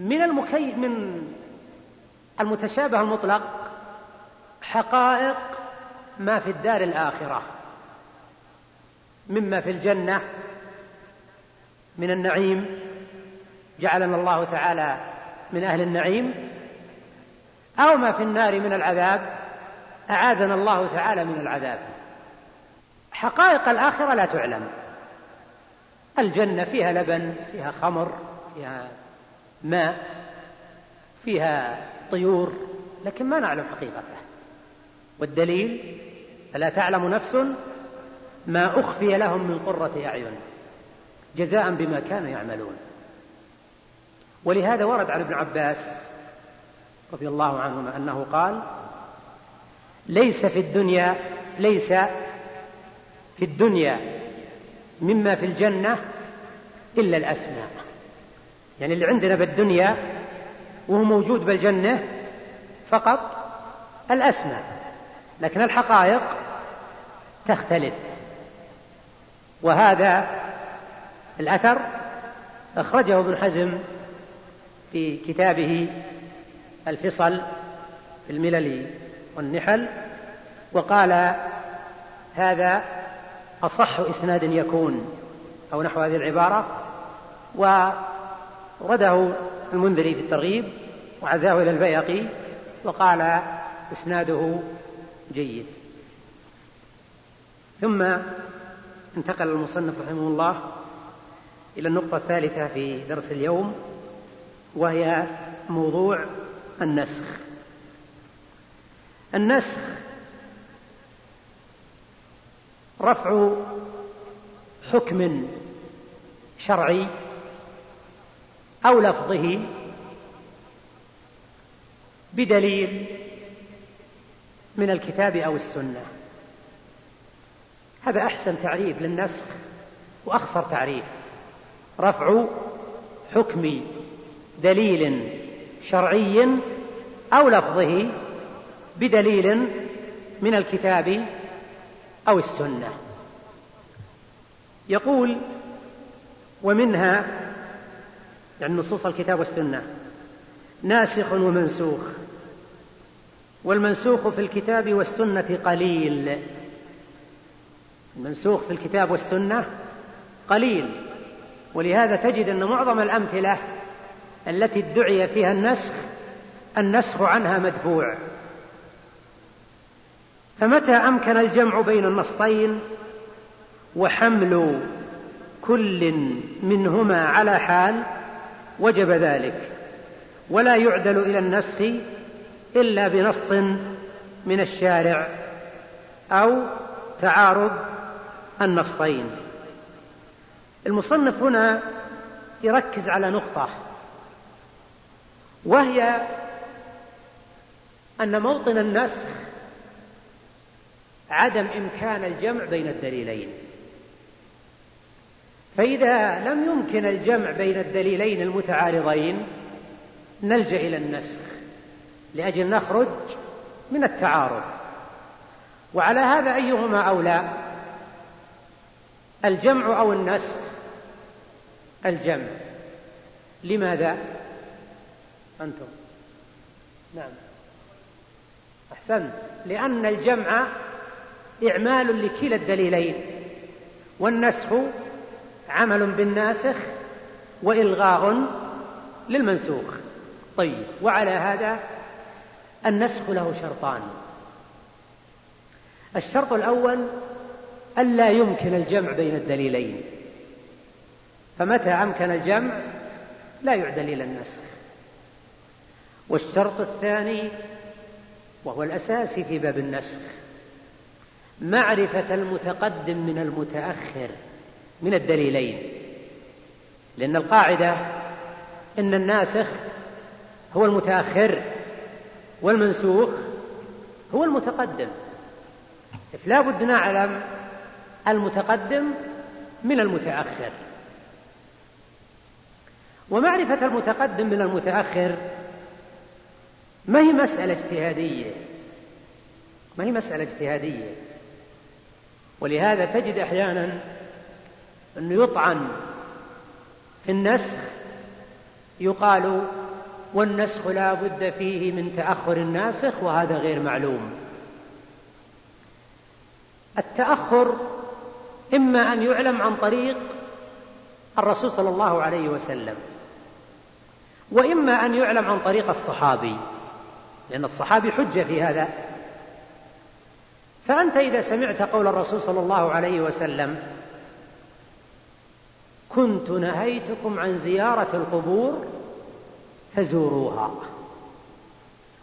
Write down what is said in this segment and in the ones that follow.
من المكي من المتشابه المطلق حقائق ما في الدار الآخرة مما في الجنة من النعيم. جعلنا الله تعالى من أهل النعيم. أو ما في النار من العذاب أعاذنا الله تعالى من العذاب. حقائق الآخرة لا تعلم. الجنة فيها لبن فيها خمر فيها ماء فيها طيور لكن ما نعلم حقيقته والدليل؟ فلا تعلم نفس ما أخفي لهم من قرة أعين جزاء بما كانوا يعملون. ولهذا ورد عن ابن عباس رضي الله عنهما أنه قال ليس في الدنيا ليس في الدنيا مما في الجنة إلا الأسماء. يعني اللي عندنا بالدنيا وهو موجود بالجنة فقط الأسماء لكن الحقائق تختلف. وهذا الأثر أخرجه ابن حزم في كتابه الفصل في الملل والنحل وقال هذا أصح إسناد يكون أو نحو هذه العبارة ورده المنذري في الترغيب وعزاه إلى البيهقي وقال إسناده جيد. ثم انتقل المصنف رحمه الله إلى النقطة الثالثة في درس اليوم وهي موضوع النسخ. النسخ رفع حكم شرعي أو لفظه بدليل من الكتاب أو السنة. هذا أحسن تعريف للنسخ وأخصر تعريف. رفع حكم دليل شرعي أو لفظه بدليل من الكتاب أو السنة. يقول ومنها يعني نصوص الكتاب والسنة. ناسخ ومنسوخ. والمنسوخ في الكتاب والسنة قليل. المنسوخ في الكتاب والسنة قليل. ولهذا تجد أن معظم الأمثلة التي ادعي فيها النسخ النسخ عنها مدفوع. فمتى أمكن الجمع بين النصين وحمل كل منهما على حال؟ وجب ذلك. ولا يعدل إلى النسخ إلا بنص من الشارع أو تعارض النصين. المصنف هنا يركز على نقطة وهي أن موطن النسخ عدم إمكان الجمع بين الدليلين. فإذا لم يمكن الجمع بين الدليلين المتعارضين نلجأ إلى النسخ لأجل نخرج من التعارض. وعلى هذا أيهما أولى؟ الجمع أو النسخ؟ الجمع. لماذا؟ أنتم. نعم. أحسنت. لأن الجمع إعمال لكلا الدليلين والنسخ عمل بالناسخ وإلغاء للمنسوخ. طيب وعلى هذا النسخ له شرطان. الشرط الأول ألا يمكن الجمع بين الدليلين. فمتى أمكن الجمع؟ لا يعدل إلى النسخ. والشرط الثاني وهو الأساسي في باب النسخ معرفة المتقدم من المتأخر. من الدليلين. لأن القاعدة أن الناسخ هو المتأخر والمنسوخ هو المتقدم. فلا بد نعلم المتقدم من المتأخر. ومعرفة المتقدم من المتأخر ما هي مسألة اجتهادية؟ ما هي مسألة اجتهادية؟ ولهذا تجد أحيانا أنه يطعن في النسخ. يقال والنسخ لا بد فيه من تأخر الناسخ وهذا غير معلوم. التأخر إما أن يعلم عن طريق الرسول صلى الله عليه وسلم وإما أن يعلم عن طريق الصحابي لأن الصحابي حجة في هذا. فأنت إذا سمعت قول الرسول صلى الله عليه وسلم كنت نهيتكم عن زيارة القبور فزوروها.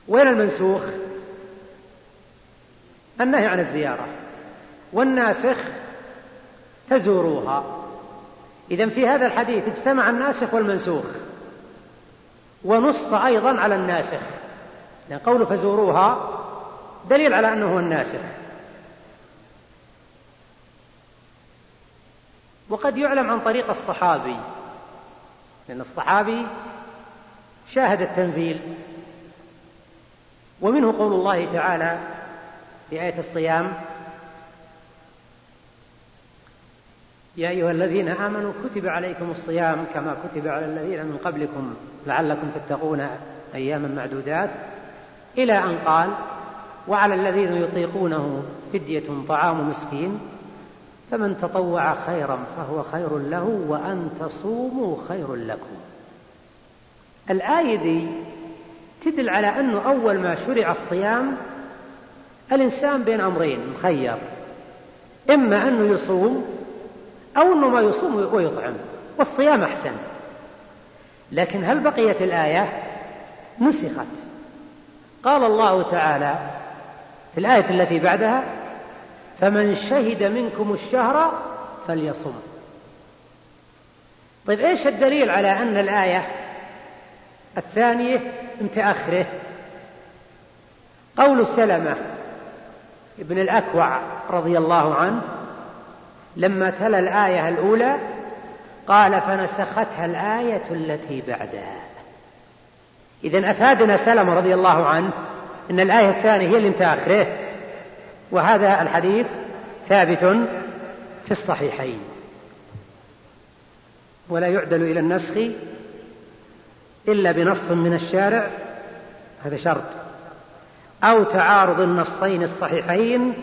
وين المنسوخ؟ النهي عن الزيارة. والناسخ فزوروها إذا في هذا الحديث اجتمع الناسخ والمنسوخ. ونص أيضا على الناسخ. لأن قوله فزوروها دليل على أنه هو الناسخ. وقد يعلم عن طريق الصحابي لأن الصحابي شاهد التنزيل ومنه قول الله تعالى في آية الصيام يا أيها الذين آمنوا كتب عليكم الصيام كما كتب على الذين من قبلكم لعلكم تتقون أياما معدودات إلى أن قال وعلى الذين يطيقونه فدية طعام مسكين. فمن تطوع خيرا فهو خير له وأن تصوموا خير لكم. الآية دي تدل على أنه أول ما شرع الصيام الإنسان بين أمرين مخير. إما أنه يصوم أو أنه ما يصوم ويطعم والصيام أحسن. لكن هل بقيت الآية؟ نسخت. قال الله تعالى في الآية التي بعدها فمن شهد منكم الشهر فليصم. طيب إيش الدليل على أن الآية الثانية متأخرة؟ قول سلمة ابن الأكوع رضي الله عنه لما تلا الآية الأولى قال فنسختها الآية التي بعدها. اذا أفادنا سلمة رضي الله عنه إن الآية الثانية هي اللي متأخرة. وهذا الحديث ثابت في الصحيحين. ولا يعدل إلى النسخ إلا بنص من الشارع هذا شرط. أو تعارض النصين الصحيحين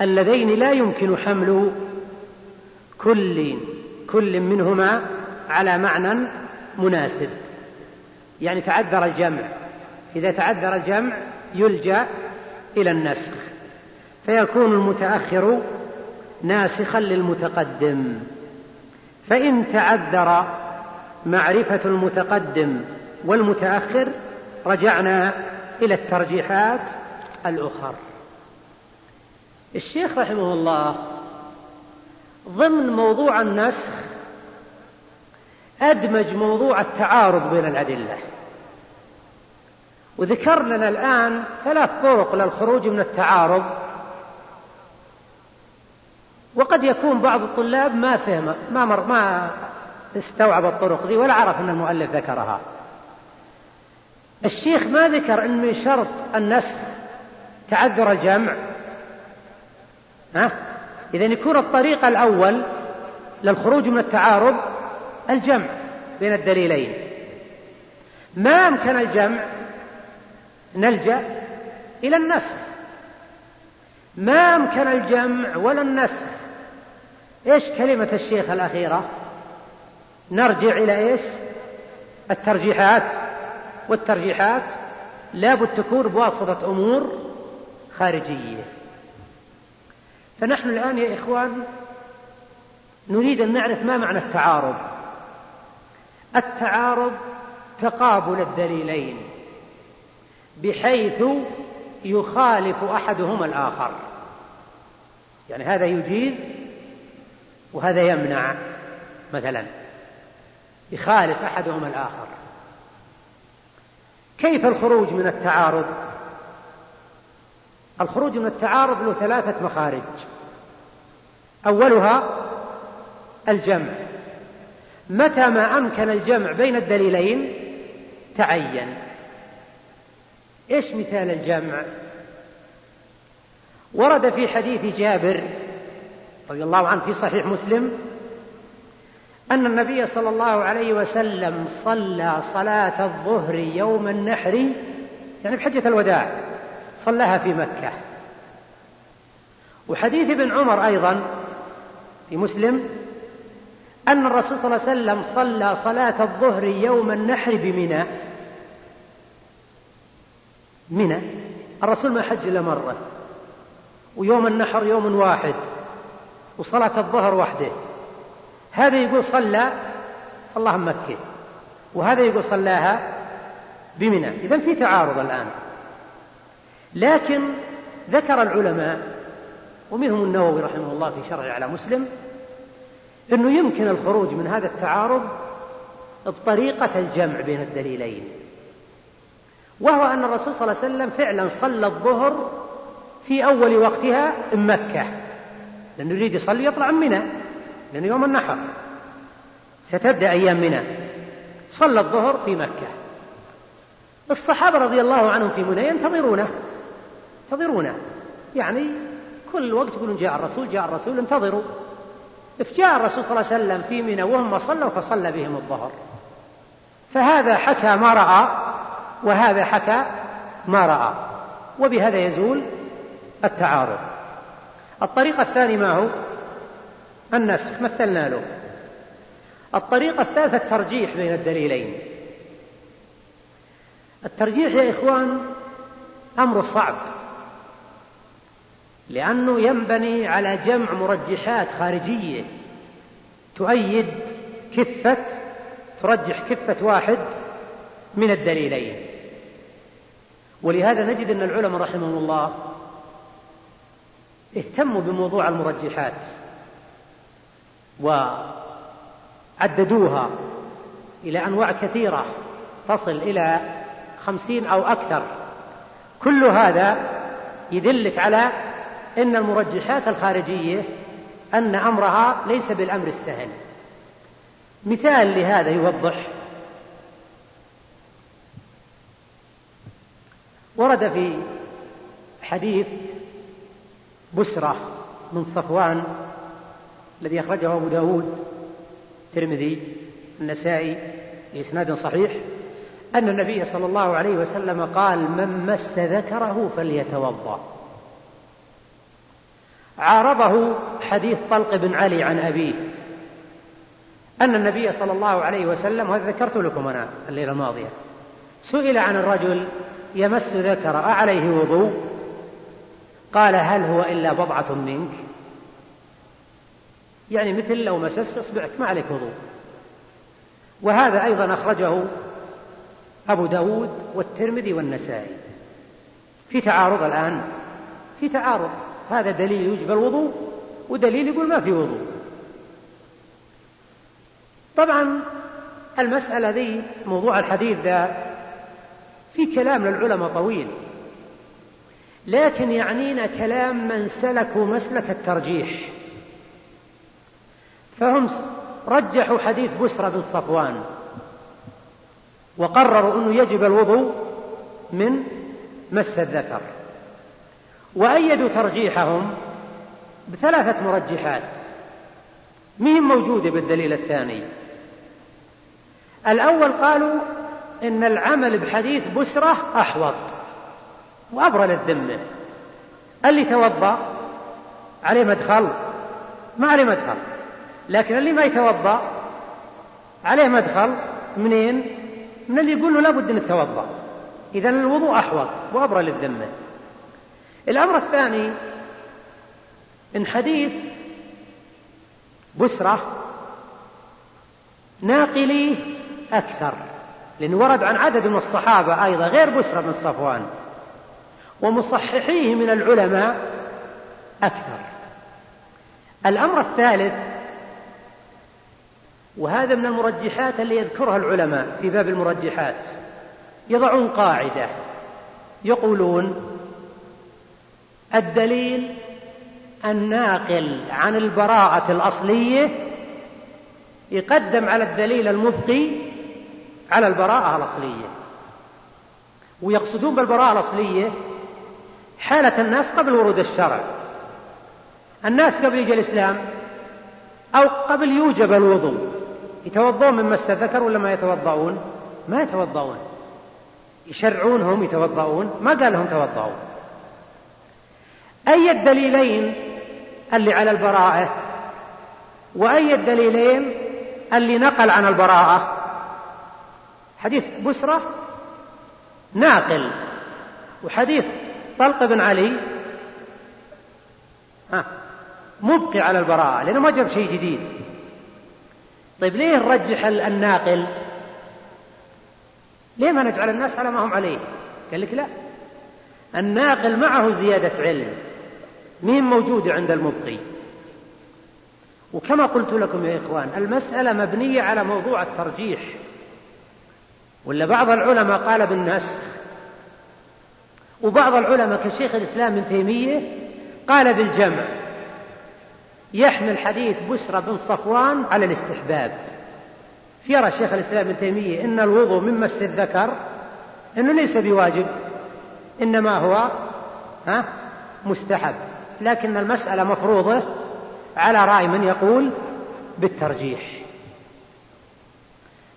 اللذين لا يمكن حمل كل كل منهما على معنى مناسب. يعني تعذر الجمع. إذا تعذر الجمع يلجأ إلى النسخ. فيكون المتأخر ناسخا للمتقدم. فإن تعذر معرفة المتقدم والمتأخر رجعنا إلى الترجيحات الأخر. الشيخ رحمه الله ضمن موضوع النسخ أدمج موضوع التعارض بين الأدلة. وذكر لنا الآن ثلاث طرق للخروج من التعارض. وقد يكون بعض الطلاب ما فهم ما مر ما استوعب الطرق دي ولا عرف إن المؤلف ذكرها. الشيخ ما ذكر إن من شرط النسخ تعذر الجمع ها؟ إذا يكون الطريق الأول للخروج من التعارض الجمع بين الدليلين ما أمكن الجمع نلجأ إلى النسخ ما أمكن الجمع ولا النسخ إيش كلمة الشيخ الأخيرة؟ نرجع إلى إيش؟ الترجيحات والترجيحات لابد تكون بواسطة أمور خارجية فنحن الآن يا إخوان نريد أن نعرف ما معنى التعارض التعارض تقابل الدليلين بحيث يخالف أحدهما الآخر يعني هذا يجيز وهذا يمنع مثلا يخالف احدهما الآخر. كيف الخروج من التعارض؟ الخروج من التعارض له ثلاثة مخارج. أولها الجمع. متى ما أمكن الجمع بين الدليلين تعين. إيش مثال الجمع؟ ورد في حديث جابر رضي الله عنه في صحيح مسلم أن النبي صلى الله عليه وسلم صلى صلاة الظهر يوم النحر يعني بحجة الوداع صلاها في مكة. وحديث ابن عمر أيضا في مسلم أن الرسول صلى الله عليه وسلم صلى صلاة الظهر يوم النحر بمنى. منى؟ الرسول ما حج إلا مرة. ويوم النحر يوم واحد. وصلاة الظهر وحده. هذا يقول صلى صلاها مكة وهذا يقول صلاها بمنى. إذا في تعارض الآن. لكن ذكر العلماء ومنهم النووي رحمه الله في شرعه على مسلم أنه يمكن الخروج من هذا التعارض بطريقة الجمع بين الدليلين. وهو أن الرسول صلى الله عليه وسلم فعلا صلى الظهر في أول وقتها مكة. لأنه يريد يصلي يطلع من منى. لأنه يوم النحر ستبدأ أيام منى. صلى الظهر في مكة. الصحابة رضي الله عنهم في منى ينتظرونه. ينتظرونه. يعني كل وقت يقولون جاء الرسول جاء الرسول انتظروا. فجاء الرسول صلى الله عليه وسلم في منى وهم صلوا فصلى بهم الظهر. فهذا حكى ما رأى وهذا حكى ما رأى. وبهذا يزول التعارض. الطريقة الثانية ما هو؟ النسخ مثلنا له. الطريقة الثالثة الترجيح بين الدليلين. الترجيح يا إخوان أمر صعب لأنه ينبني على جمع مرجحات خارجية تؤيد كفة ترجح كفة واحد من الدليلين. ولهذا نجد أن العلماء رحمهم الله اهتموا بموضوع المرجحات وعددوها إلى أنواع كثيرة تصل إلى خمسين أو أكثر. كل هذا يدلك على أن المرجحات الخارجية أن أمرها ليس بالأمر السهل. مثال لهذا يوضح. ورد في حديث بسرة من صفوان الذي أخرجه أبو داود الترمذي النسائي بإسناد صحيح أن النبي صلى الله عليه وسلم قال من مس ذكره فليتوضأ. عارضه حديث طلق بن علي عن أبيه أن النبي صلى الله عليه وسلم وهذا ذكرت لكم أنا الليلة الماضية سئل عن الرجل يمس ذكر أعليه وضوء؟ قال هل هو إلا بضعة منك؟ يعني مثل لو مسست أصبعك ما عليك وضوء. وهذا أيضا أخرجه أبو داود والترمذي والنسائي. في تعارض الآن في تعارض. هذا دليل يوجب الوضوء ودليل يقول ما في وضوء. طبعا المسألة ذي موضوع الحديث ذا في كلام للعلماء طويل. لكن يعنينا كلام من سلكوا مسلك الترجيح. فهم رجحوا حديث بسرى بن صفوان وقرروا أنه يجب الوضوء من مس الذكر. وأيدوا ترجيحهم بثلاثة مرجحات مهم موجودة بالدليل الثاني. الأول قالوا إن العمل بحديث بسرة أحوط. وأبرى للذمة اللي توضأ عليه مدخل ما عليه مدخل. لكن اللي ما يتوضأ عليه مدخل منين؟ من اللي يقول له لابد أن تتوضأ إذا الوضوء أحوط وأبرى للذمة الأمر الثاني إن حديث بسرة ناقليه أكثر لأنه ورد عن عدد من الصحابة أيضا غير بسرة بن صفوان. ومصححيه من العلماء أكثر. الأمر الثالث وهذا من المرجحات اللي يذكرها العلماء في باب المرجحات يضعون قاعدة يقولون الدليل الناقل عن البراءة الأصلية يقدم على الدليل المبقي على البراءة الأصلية ويقصدون بالبراءة الأصلية حالة الناس قبل ورود الشرع. الناس قبل يجي الإسلام أو قبل يوجب الوضوء. يتوضؤون من مس الذكر ولا ما يتوضؤون؟ ما يتوضؤون. يشرعونهم يتوضؤون. ما قال لهم توضؤوا أي الدليلين اللي على البراءة؟ وأي الدليلين اللي نقل عن البراءة؟ حديث بسرة ناقل. وحديث طلق بن علي. ها مبقي على البراءة لأنه ما جاب شيء جديد. طيب ليه نرجح الناقل؟ ليه ما نجعل الناس على ما هم عليه؟ قال لك لا. الناقل معه زيادة علم. مين موجودة عند المبقي؟ وكما قلت لكم يا إخوان المسألة مبنية على موضوع الترجيح. ولا بعض العلماء قال بالنسخ وبعض العلماء كشيخ الإسلام ابن تيمية قال بالجمع يحمل حديث بسرى بن صفوان على الاستحباب. يرى شيخ الإسلام ابن تيمية إن الوضوء من مس الذكر إنه ليس بواجب إنما هو ها مستحب. لكن المسألة مفروضة على رأي من يقول بالترجيح.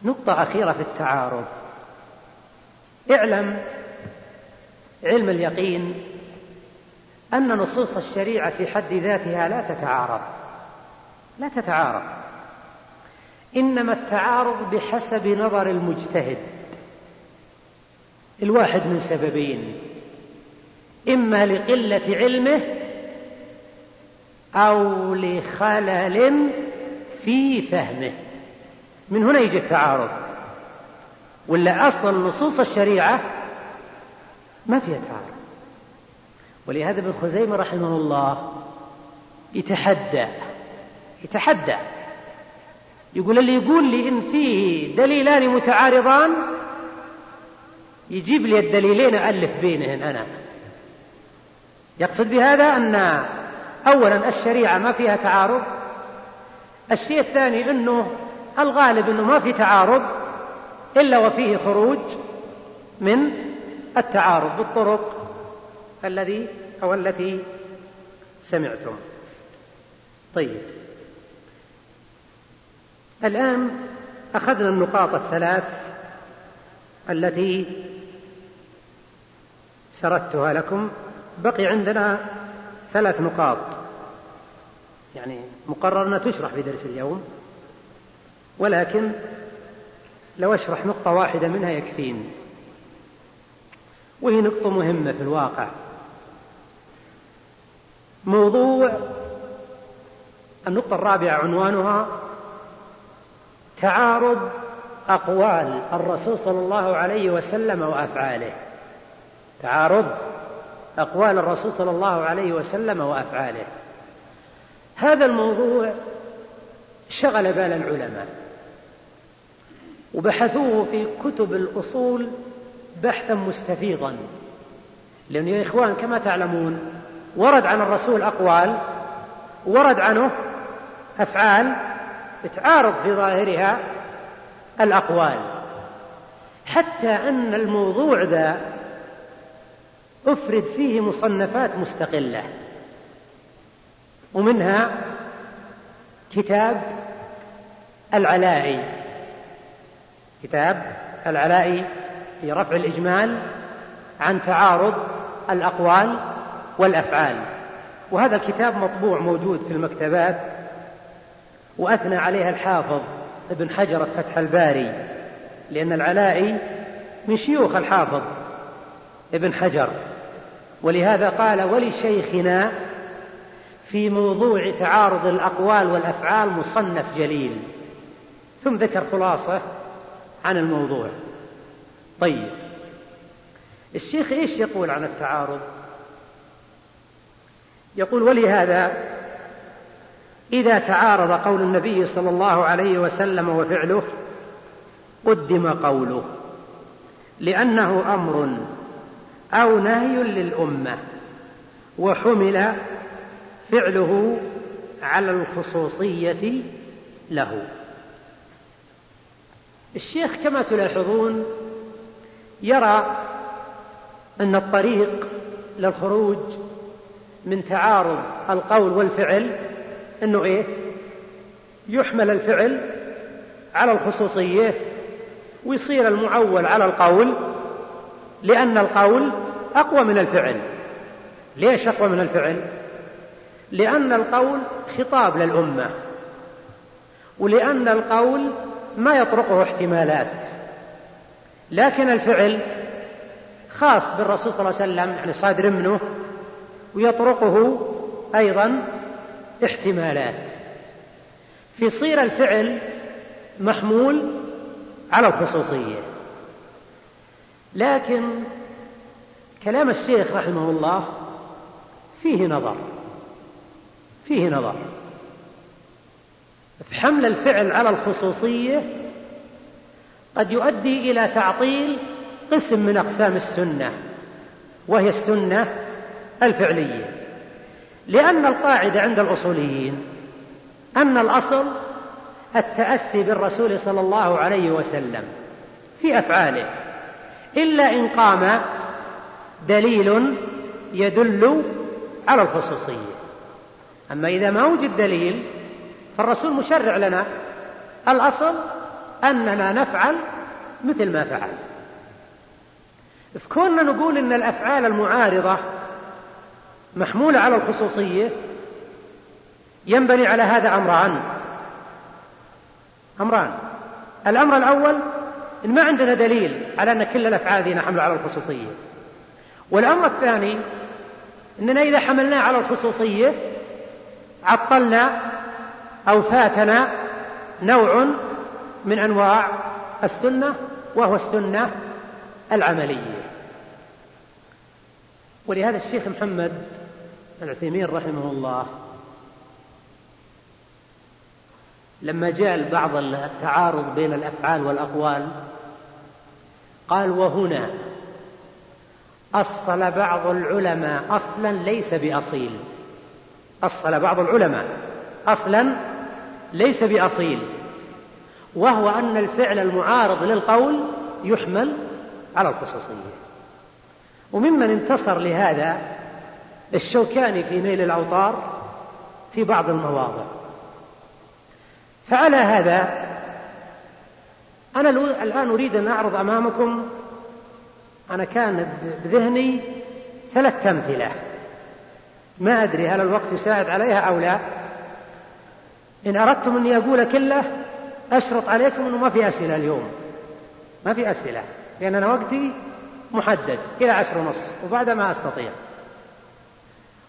نقطة أخيرة في التعارض. اعلم علم اليقين أن نصوص الشريعة في حد ذاتها لا تتعارض. لا تتعارض. إنما التعارض بحسب نظر المجتهد. الواحد من سببين. إما لقلة علمه أو لخلل في فهمه. من هنا يجي التعارض. ولا أصل نصوص الشريعة ما فيها تعارض ولهذا ابن خزيمة رحمه الله يتحدى يتحدى. يقول اللي يقول لي إن فيه دليلان متعارضان يجيب لي الدليلين ألف بينهن أنا. يقصد بهذا أن أولا الشريعة ما فيها تعارض الشيء الثاني أنه الغالب أنه ما في تعارض إلا وفيه خروج من التعارض بالطرق الذي أو التي سمعتم. طيب. الآن أخذنا النقاط الثلاث التي سردتها لكم. بقي عندنا ثلاث نقاط. يعني مقرر أنها تشرح في درس اليوم ولكن لو أشرح نقطة واحدة منها يكفيني. وهي نقطة مهمة في الواقع. موضوع النقطة الرابعة عنوانها تعارض أقوال الرسول صلى الله عليه وسلم وأفعاله. تعارض أقوال الرسول صلى الله عليه وسلم وأفعاله. هذا الموضوع شغل بال العلماء وبحثوه في كتب الأصول بحثا مستفيضا. لأنه يا إخوان كما تعلمون ورد عن الرسول أقوال ورد عنه أفعال تعارض في ظاهرها الأقوال. حتى أن الموضوع ذا أفرد فيه مصنفات مستقلة ومنها كتاب العلائي كتاب العلائي في رفع الإجمال عن تعارض الأقوال والأفعال. وهذا الكتاب مطبوع موجود في المكتبات وأثنى عليها الحافظ ابن حجر فتح الباري لأن العلائي من شيوخ الحافظ ابن حجر. ولهذا قال ولشيخنا في موضوع تعارض الأقوال والأفعال مصنف جليل. ثم ذكر خلاصة عن الموضوع. طيب. الشيخ إيش يقول عن التعارض؟ يقول ولهذا إذا تعارض قول النبي صلى الله عليه وسلم وفعله قدم قوله لأنه أمر أو نهي للأمة وحمل فعله على الخصوصية له. الشيخ كما تلاحظون يرى أن الطريق للخروج من تعارض القول والفعل أنه إيه؟ يحمل الفعل على الخصوصية ويصير المعول على القول لأن القول أقوى من الفعل. ليش أقوى من الفعل؟ لأن القول خطاب للأمة ولأن القول ما يطرقه احتمالات. لكن الفعل خاص بالرسول صلى الله عليه وسلم يعني صادر منه ويطرقه أيضا احتمالات. فيصير الفعل محمول على الخصوصية. لكن كلام الشيخ رحمه الله فيه نظر فيه نظر. حمل الفعل على الخصوصية قد يؤدي إلى تعطيل قسم من أقسام السنة وهي السنة الفعلية. لأن القاعدة عند الأصوليين أن الأصل التأسي بالرسول صلى الله عليه وسلم في أفعاله إلا إن قام دليل يدل على الخصوصية. أما إذا ما وجد دليل فالرسول مشرع لنا الأصل أننا نفعل مثل ما فعل. فكوننا نقول أن الأفعال المعارضة محمولة على الخصوصية ينبني على هذا أمران. أمران. الأمر الأول إن ما عندنا دليل على أن كل الأفعال ذي حمل على الخصوصية. والأمر الثاني أننا إذا حملناه على الخصوصية عطلنا أو فاتنا نوع من أنواع السنة وهو السنة العملية. ولهذا الشيخ محمد العثيمين رحمه الله لما جاء بعض التعارض بين الأفعال والأقوال قال وهنا أصل بعض العلماء أصلا ليس بأصيل. أصل بعض العلماء أصلا ليس بأصيل. وهو أن الفعل المعارض للقول يحمل على الخصوصيه وممن انتصر لهذا الشوكاني في نيل الأوطار في بعض المواضع. فعلى هذا أنا الآن أريد أن أعرض أمامكم. أنا كان بذهني ثلاث أمثلة. ما أدري هل الوقت يساعد عليها أو لا. إن أردتم أني أقول كلة أشرط عليكم أنه ما في أسئلة اليوم. ما في أسئلة لأن أنا وقتي محدد إلى عشر ونص وبعد ما أستطيع.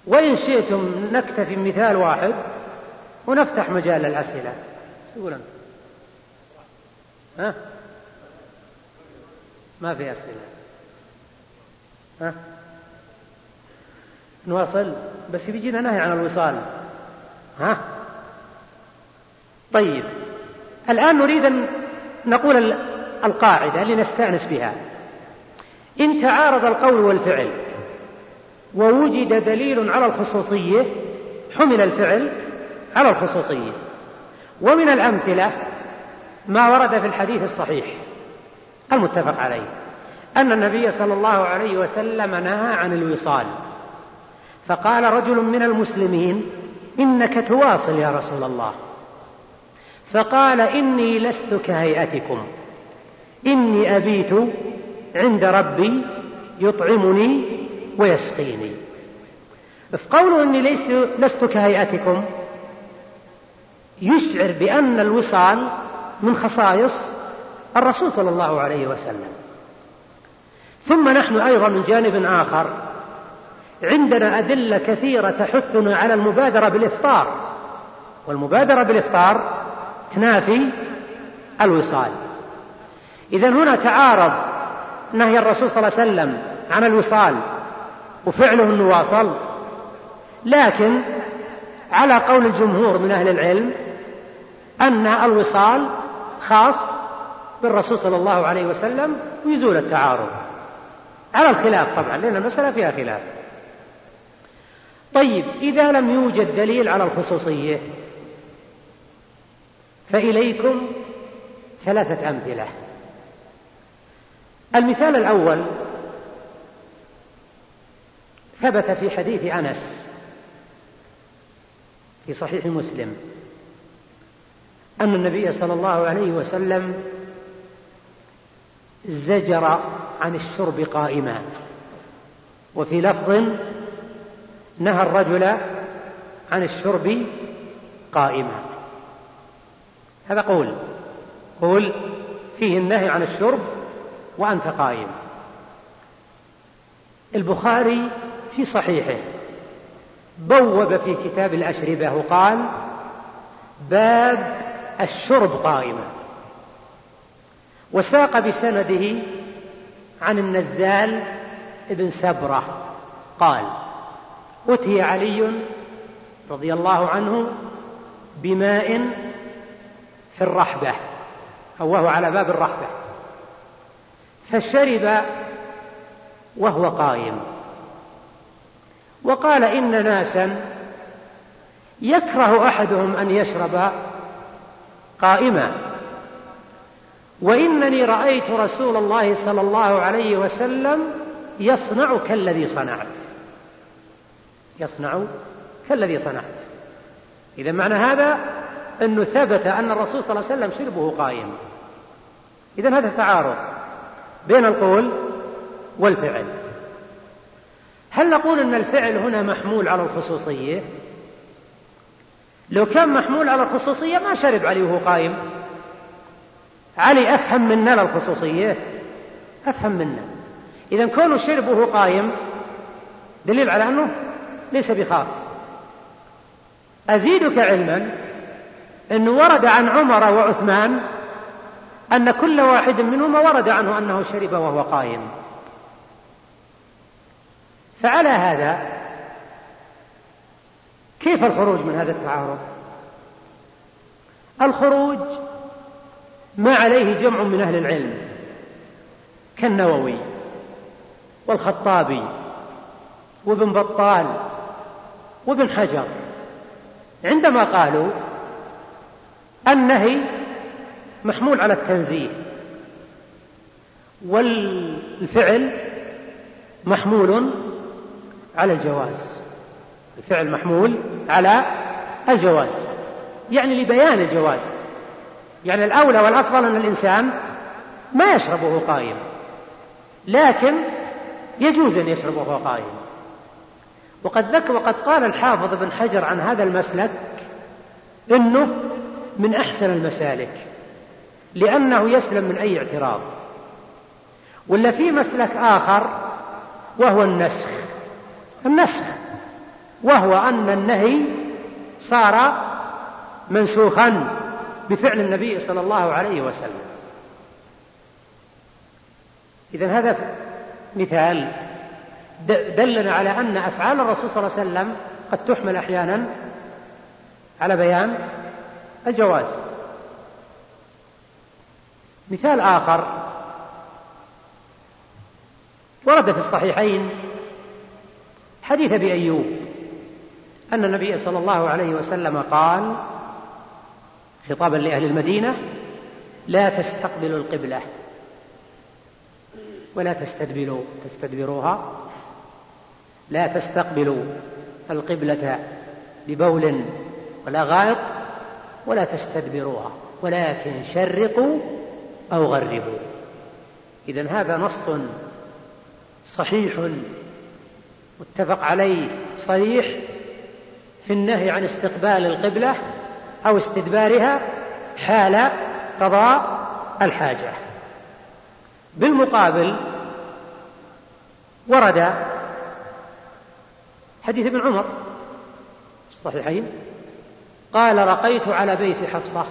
وإن شئتم نكتفي بمثال واحد ونفتح مجال للأسئلة تقول أنت ها؟ ما في أسئلة. ها؟ نواصل. بس بيجينا نهي عن الوصال. ها؟ طيب. الآن نريد أن نقول القاعدة لنستأنس بها. إن تعارض القول والفعل ووجد دليل على الخصوصية حمل الفعل على الخصوصية. ومن الأمثلة ما ورد في الحديث الصحيح المتفق عليه أن النبي صلى الله عليه وسلم نهى عن الوصال. فقال رجل من المسلمين إنك تواصل يا رسول الله. فقال إني لست كهيئتكم. إني أبيت عند ربي يطعمني ويسقيني. فقوله إني لست كهيئتكم يشعر بأن الوصال من خصائص الرسول صلى الله عليه وسلم. ثم نحن أيضا من جانب آخر. عندنا أدلة كثيرة تحثنا على المبادرة بالإفطار. والمبادرة بالإفطار تنافي الوصال. إذا هنا تعارض نهي الرسول صلى الله عليه وسلم عن الوصال وفعله أنه واصل لكن على قول الجمهور من أهل العلم أن الوصال خاص بالرسول صلى الله عليه وسلم ويزول التعارض. على الخلاف طبعا لأن المسألة فيها خلاف. طيب إذا لم يوجد دليل على الخصوصية فإليكم ثلاثة أمثلة. المثال الأول ثبت في حديث أنس في صحيح مسلم أن النبي صلى الله عليه وسلم زجر عن الشرب قائما وفي لفظ نهى الرجل عن الشرب قائما. هذا قول. قول فيه النهي عن الشرب وأنت قائم. البخاري في صحيحه بوب في كتاب الأشربة وقال باب الشرب قائما وساق بسنده عن النزال ابن سبرة قال أتي علي رضي الله عنه بماء في الرحبة أو وهو على باب الرحبة. فشرب وهو قائم. وقال إن ناسا يكره أحدهم أن يشرب قائما. وإنني رأيت رسول الله صلى الله عليه وسلم يصنع كالذي صنعت. يصنع كالذي صنعت. إذا معنى هذا أنه ثبت أن الرسول صلى الله عليه وسلم شربه قائم. إذا هذا تعارض بين القول والفعل. هل نقول أن الفعل هنا محمول على الخصوصية؟ لو كان محمول على الخصوصية ما شرب علي وهو قائم. علي أفهم منا للخصوصية أفهم منا. إذا كونه شرب وهو قائم دليل على أنه ليس بخاص. أزيدك علما أنه ورد عن عمر وعثمان أن كل واحد منهما ورد عنه أنه شرب وهو قائم. فعلى هذا كيف الخروج من هذا التعارض؟ الخروج ما عليه جمع من أهل العلم كالنووي والخطابي وابن بطال وابن حجر. عندما قالوا النهي محمول على التنزيه والفعل محمول على الجواز الفعل محمول على الجواز يعني لبيان الجواز يعني الأولى والأفضل أن الإنسان ما يشربه قائم لكن يجوز أن يشربه قائم. وقد ذكر وقد قال الحافظ ابن حجر عن هذا المسلك إنه من أحسن المسالك لأنه يسلم من أي اعتراض. ولا في مسلك آخر وهو النسخ. النسخ وهو أن النهي صار منسوخا بفعل النبي صلى الله عليه وسلم. اذا هذا مثال دلنا على أن أفعال الرسول صلى الله عليه وسلم قد تحمل أحيانا على بيان الجواز. مثال آخر. ورد في الصحيحين حديث أبي أيوب أن النبي صلى الله عليه وسلم قال خطابا لأهل المدينة لا تستقبلوا القبلة ولا تستدبروا تستدبروها. لا تستقبلوا القبلة ببول ولا غائط ولا تستدبروها ولكن شرقوا أو غربوا. إذا هذا نص صحيح متفق عليه صريح في النهي عن استقبال القبلة أو استدبارها حال قضاء الحاجة. بالمقابل ورد حديث ابن عمر الصحيحين قال رقيت على بيت حفصة.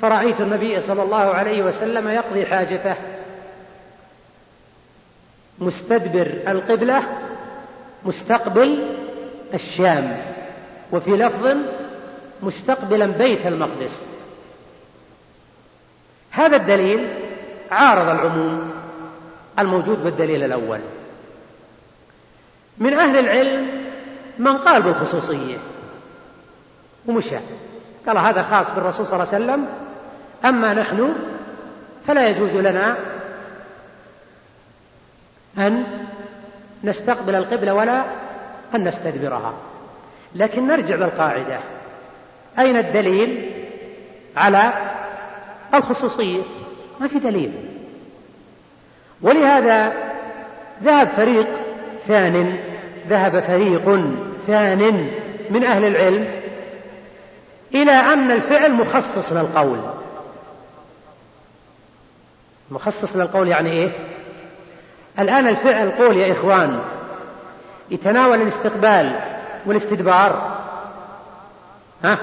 فرأيت النبي صلى الله عليه وسلم يقضي حاجته. مستدبر القبلة مستقبل الشام وفي لفظ مستقبلا بيت المقدس. هذا الدليل عارض العموم الموجود بالدليل الأول. من أهل العلم من قال بالخصوصية ومشى. قال هذا خاص بالرسول صلى الله عليه وسلم. أما نحن فلا يجوز لنا أن نستقبل القبلة ولا أن نستدبرها. لكن نرجع للقاعدة أين الدليل على الخصوصية؟ ما في دليل. ولهذا ذهب فريق ثان ذهب فريق ثان من أهل العلم إلى أن الفعل مخصص للقول. مخصص للقول يعني إيه؟ الآن الفعل قول يا إخوان يتناول الاستقبال والاستدبار. ها؟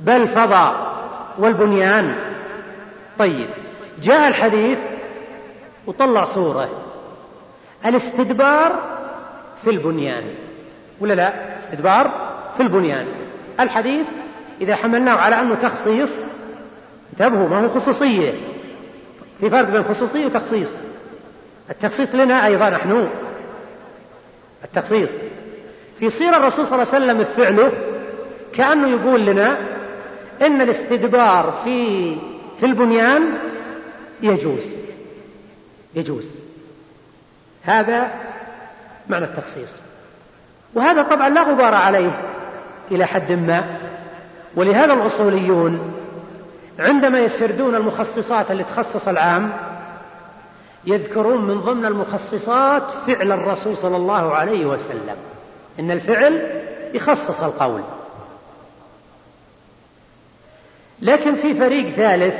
بل فضى والبنيان. طيب جاء الحديث وطلع صورة. الاستدبار في البنيان. ولا لا؟ استدبار في البنيان. الحديث إذا حملناه على أنه تخصيص انتبهوا ما هو خصوصية. في فرق بين خصوصية وتخصيص. التخصيص لنا أيضا نحن. التخصيص. في سير الرسول صلى الله عليه وسلم فعله كأنه يقول لنا إن الاستدبار في في البنيان يجوز. يجوز. هذا معنى التخصيص. وهذا طبعا لا غبار عليه إلى حد ما. ولهذا الأصوليون عندما يسردون المخصصات اللي تخصص العام يذكرون من ضمن المخصصات فعل الرسول صلى الله عليه وسلم. إن الفعل يخصص القول. لكن في فريق ثالث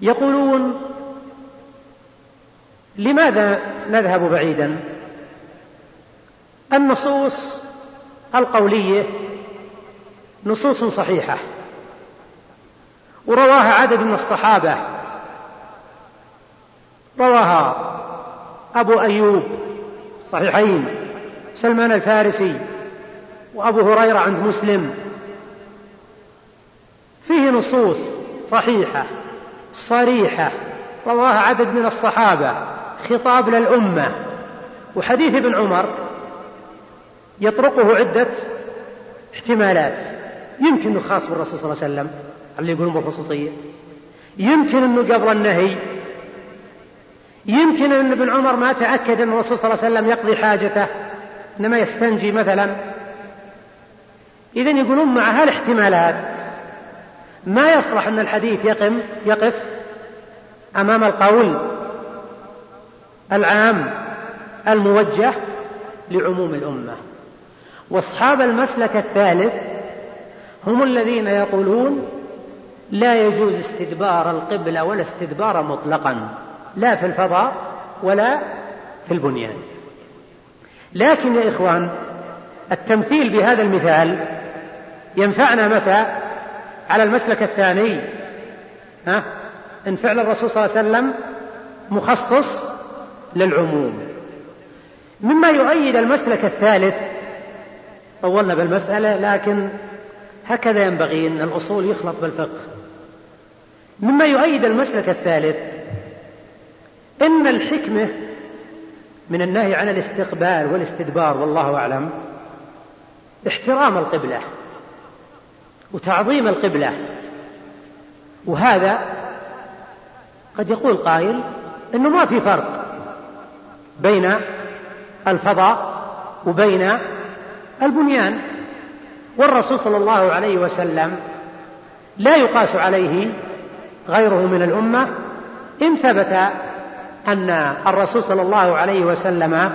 يقولون لماذا نذهب بعيدا؟ النصوص القولية نصوص صحيحة. ورواها عدد من الصحابة. رواها أبو أيوب صحيحين. سلمان الفارسي وأبو هريرة عند مسلم. فيه نصوص صحيحة صريحة. رواها عدد من الصحابة. خطاب للأمة. وحديث ابن عمر يطرقه عدة احتمالات. يمكن إنه خاص بالرسول صلى الله عليه وسلم اللي يقولون بالخصوصيه يمكن إنه قبل النهي. يمكن إن ابن عمر ما تأكد إن الرسول صلى الله عليه وسلم يقضي حاجته إنما يستنجي مثلا. اذا يقولون مع هالاحتمالات ما يصلح أن الحديث يقم يقف أمام القول العام الموجه لعموم الأمة. وأصحاب المسلك الثالث هم الذين يقولون لا يجوز استدبار القبلة ولا استدبار مطلقا لا في الفضاء ولا في البنيان. لكن يا إخوان التمثيل بهذا المثال ينفعنا متى؟ على المسلك الثاني. ها؟ إن فعل الرسول صلى الله عليه وسلم مخصص للعموم. مما يؤيد المسلك الثالث طولنا بالمسألة لكن هكذا ينبغي أن الأصول يخلط بالفقه. مما يؤيد المسلك الثالث إن الحكمة من النهي عن الاستقبال والاستدبار والله أعلم احترام القبلة وتعظيم القبلة. وهذا قد يقول قائل إنه ما في فرق بين الفضاء وبين البنيان. والرسول صلى الله عليه وسلم لا يقاس عليه غيره من الأمة إن ثبت أن الرسول صلى الله عليه وسلم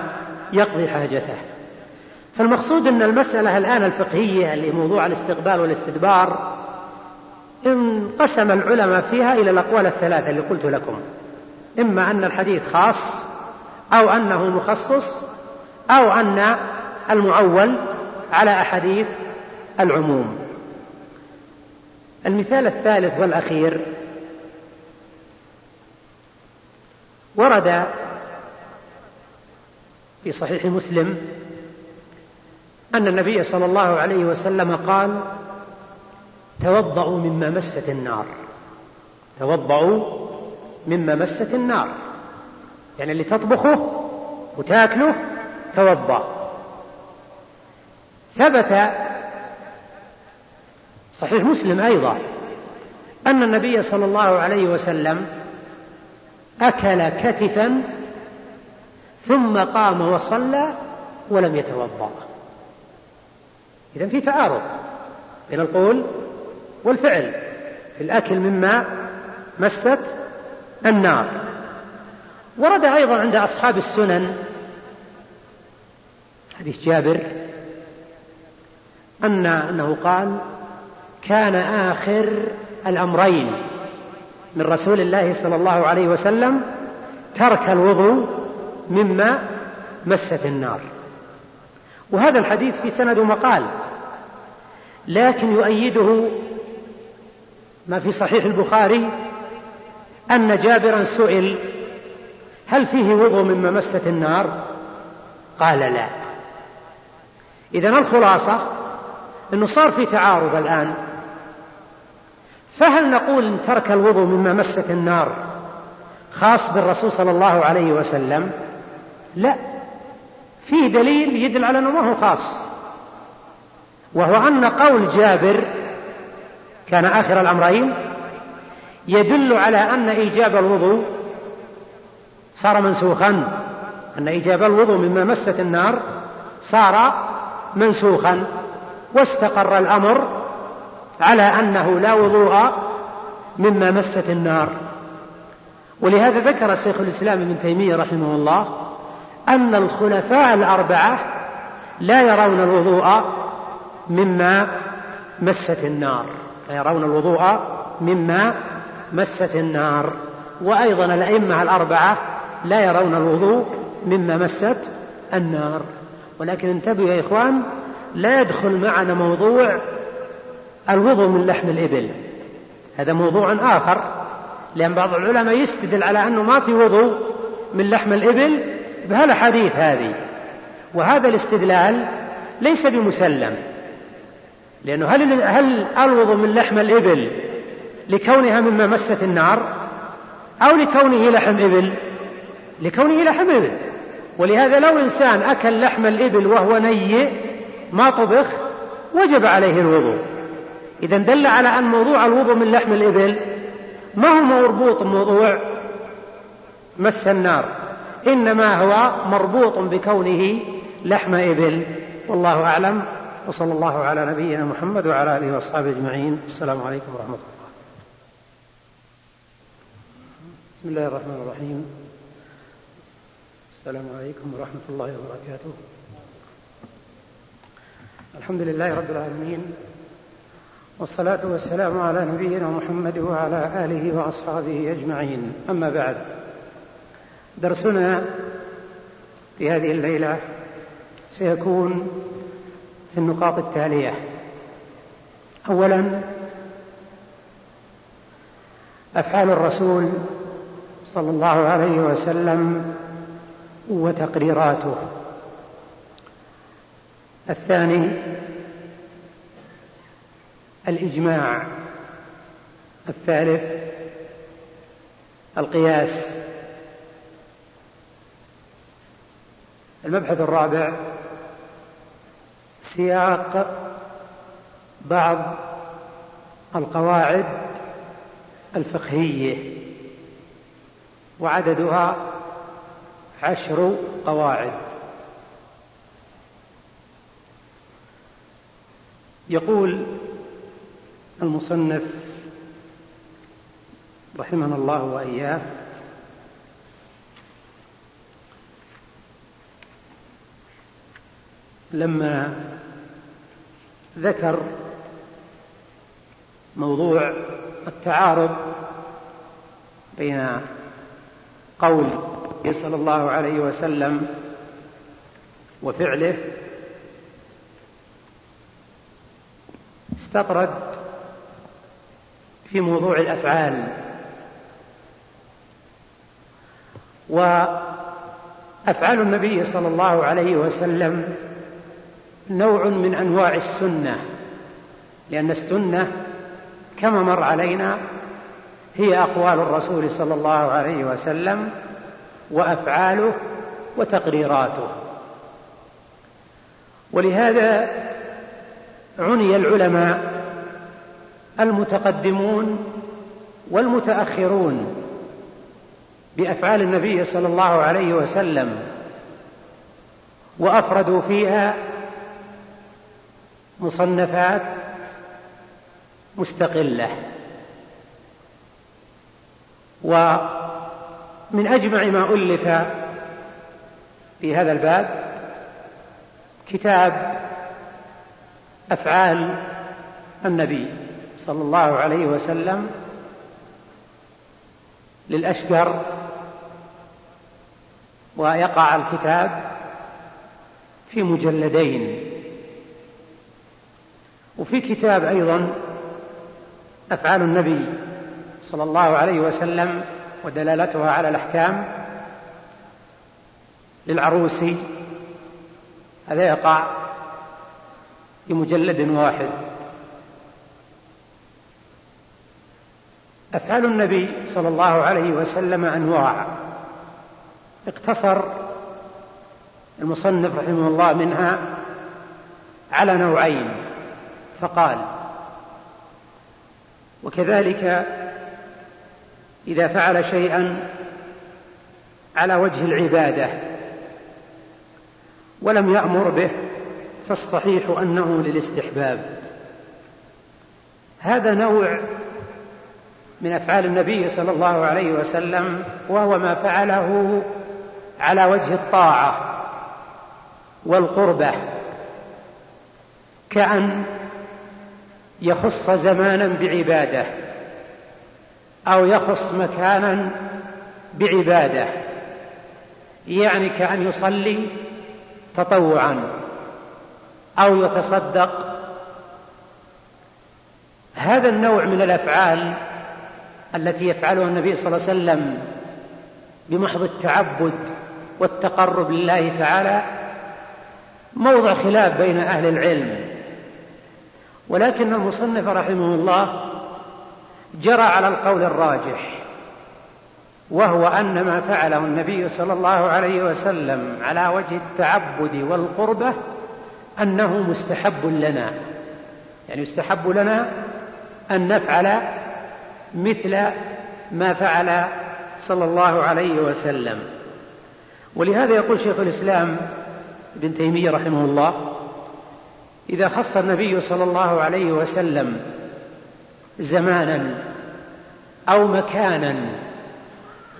يقضي حاجته. فالمقصود أن المسألة الآن الفقهية اللي موضوع الاستقبال والاستدبار انقسم العلماء فيها إلى الأقوال الثلاثة اللي قلت لكم. إما أن الحديث خاص أو أنه مخصص أو أن المعول على أحاديث العموم. المثال الثالث والأخير ورد في صحيح مسلم أن النبي صلى الله عليه وسلم قال توضأوا مما مست النار. توضأوا مما مست النار. يعني اللي تطبخه وتاكله توضأ. ثبت صحيح مسلم أيضا أن النبي صلى الله عليه وسلم أكل كتفا ثم قام وصلى ولم يتوضأ. إذا في تعارض بين القول والفعل. في الأكل مما مست النار. ورد أيضا عند أصحاب السنن حديث جابر أن أنه قال كان آخر الأمرين من رسول الله صلى الله عليه وسلم ترك الوضوء مما مست النار. وهذا الحديث في سند مقال لكن يؤيده ما في صحيح البخاري أن جابرا سئل هل فيه وضوء مما مست النار؟ قال لا. إذا الخلاصة أنه صار في تعارض الآن فهل نقول إن ترك الوضوء مما مست النار خاص بالرسول صلى الله عليه وسلم؟ لا. فيه دليل يدل على أنه ما هو خاص وهو أن قول جابر كان آخر الأمرين يدل على أن إيجاب الوضوء صار منسوخا أن إيجاب الوضوء مما مست النار صار منسوخا واستقر الأمر على أنه لا وضوء مما مست النار. ولهذا ذكر شيخ الإسلام ابن تيمية رحمه الله أن الخلفاء الأربعة لا يرون الوضوء مما مست النار. لا يرون الوضوء مما مست النار. وأيضا الأئمة الأربعة لا يرون الوضوء مما مست النار. ولكن انتبهوا يا إخوان لا يدخل معنا موضوع الوضوء من لحم الإبل. هذا موضوع آخر لأن بعض العلماء يستدل على أنه ما في وضوء من لحم الإبل بهالأحاديث هذه. وهذا الاستدلال ليس بمسلم. لأنه هل هل الوضوء من لحم الإبل لكونها مما مست النار أو لكونه لحم إبل؟ لكونه لحم إبل. ولهذا لو إنسان أكل لحم الإبل وهو نيء ما طبخ وجب عليه الوضوء إذا دل على أن موضوع الوضوء من لحم الإبل ما هو مربوط بموضوع مس النار إنما هو مربوط بكونه لحم إبل. والله أعلم. وصلى الله على نبينا محمد وعلى آله وأصحابه أجمعين. السلام عليكم ورحمة الله. بسم الله الرحمن الرحيم. السلام عليكم ورحمة الله وبركاته. الحمد لله رب العالمين. والصلاة والسلام على نبينا محمد وعلى آله وأصحابه أجمعين. أما بعد درسنا في هذه الليلة سيكون في النقاط التالية. أولا أفعال الرسول صلى الله عليه وسلم وتقريراته. الثاني الإجماع الثالث القياس. المبحث الرابع سياق بعض القواعد الفقهية وعددها عشر قواعد. يقول المصنف رحمنا الله وإياه. لما ذكر موضوع التعارض بين قول صلى الله عليه وسلم وفعله استطرد في موضوع الأفعال. وأفعال النبي صلى الله عليه وسلم نوع من أنواع السنة لأن السنة كما مر علينا هي أقوال الرسول صلى الله عليه وسلم وأفعاله وتقريراته. ولهذا عني العلماء المتقدمون والمتأخرون بأفعال النبي صلى الله عليه وسلم وأفردوا فيها مصنفات مستقلة. ومن أجمع ما ألف في هذا الباب كتاب أفعال النبي. صلى الله عليه وسلم للأشقر ويقع الكتاب في مجلدين وفي كتاب أيضا أفعال النبي صلى الله عليه وسلم ودلالتها على الأحكام للعروسي هذا يقع في مجلد واحد. أفعال النبي صلى الله عليه وسلم أنواع. اقتصر المصنف رحمه الله منها على نوعين فقال وكذلك إذا فعل شيئا على وجه العبادة ولم يأمر به فالصحيح أنه للاستحباب. هذا نوع من أفعال النبي صلى الله عليه وسلم وهو ما فعله على وجه الطاعة والقربة كأن يخص زمانا بعبادة أو يخص مكانا بعبادة يعني كأن يصلي تطوعا أو يتصدق. هذا النوع من الأفعال التي يفعلها النبي صلى الله عليه وسلم بمحض التعبد والتقرب لله تعالى موضع خلاف بين أهل العلم. ولكن المصنف رحمه الله جرى على القول الراجح وهو أن ما فعله النبي صلى الله عليه وسلم على وجه التعبد والقربة أنه مستحب لنا. يعني يستحب لنا أن نفعل مثل ما فعل صلى الله عليه وسلم. ولهذا يقول شيخ الإسلام ابن تيمية رحمه الله إذا خص النبي صلى الله عليه وسلم زمانا أو مكانا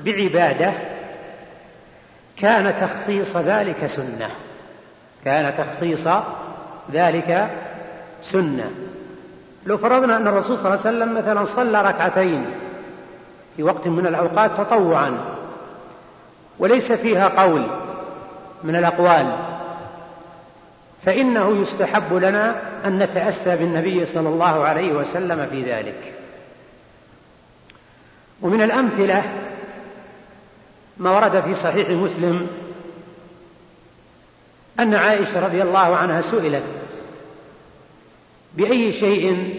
بعبادة كان تخصيص ذلك سنة. كان تخصيص ذلك سنة. لو فرضنا أن الرسول صلى الله عليه وسلم مثلا صلى ركعتين في وقت من الأوقات تطوعا وليس فيها قول من الأقوال فإنه يستحب لنا أن نتأسى بالنبي صلى الله عليه وسلم في ذلك. ومن الأمثلة ما ورد في صحيح مسلم أن عائشة رضي الله عنها سئلت بأي شيء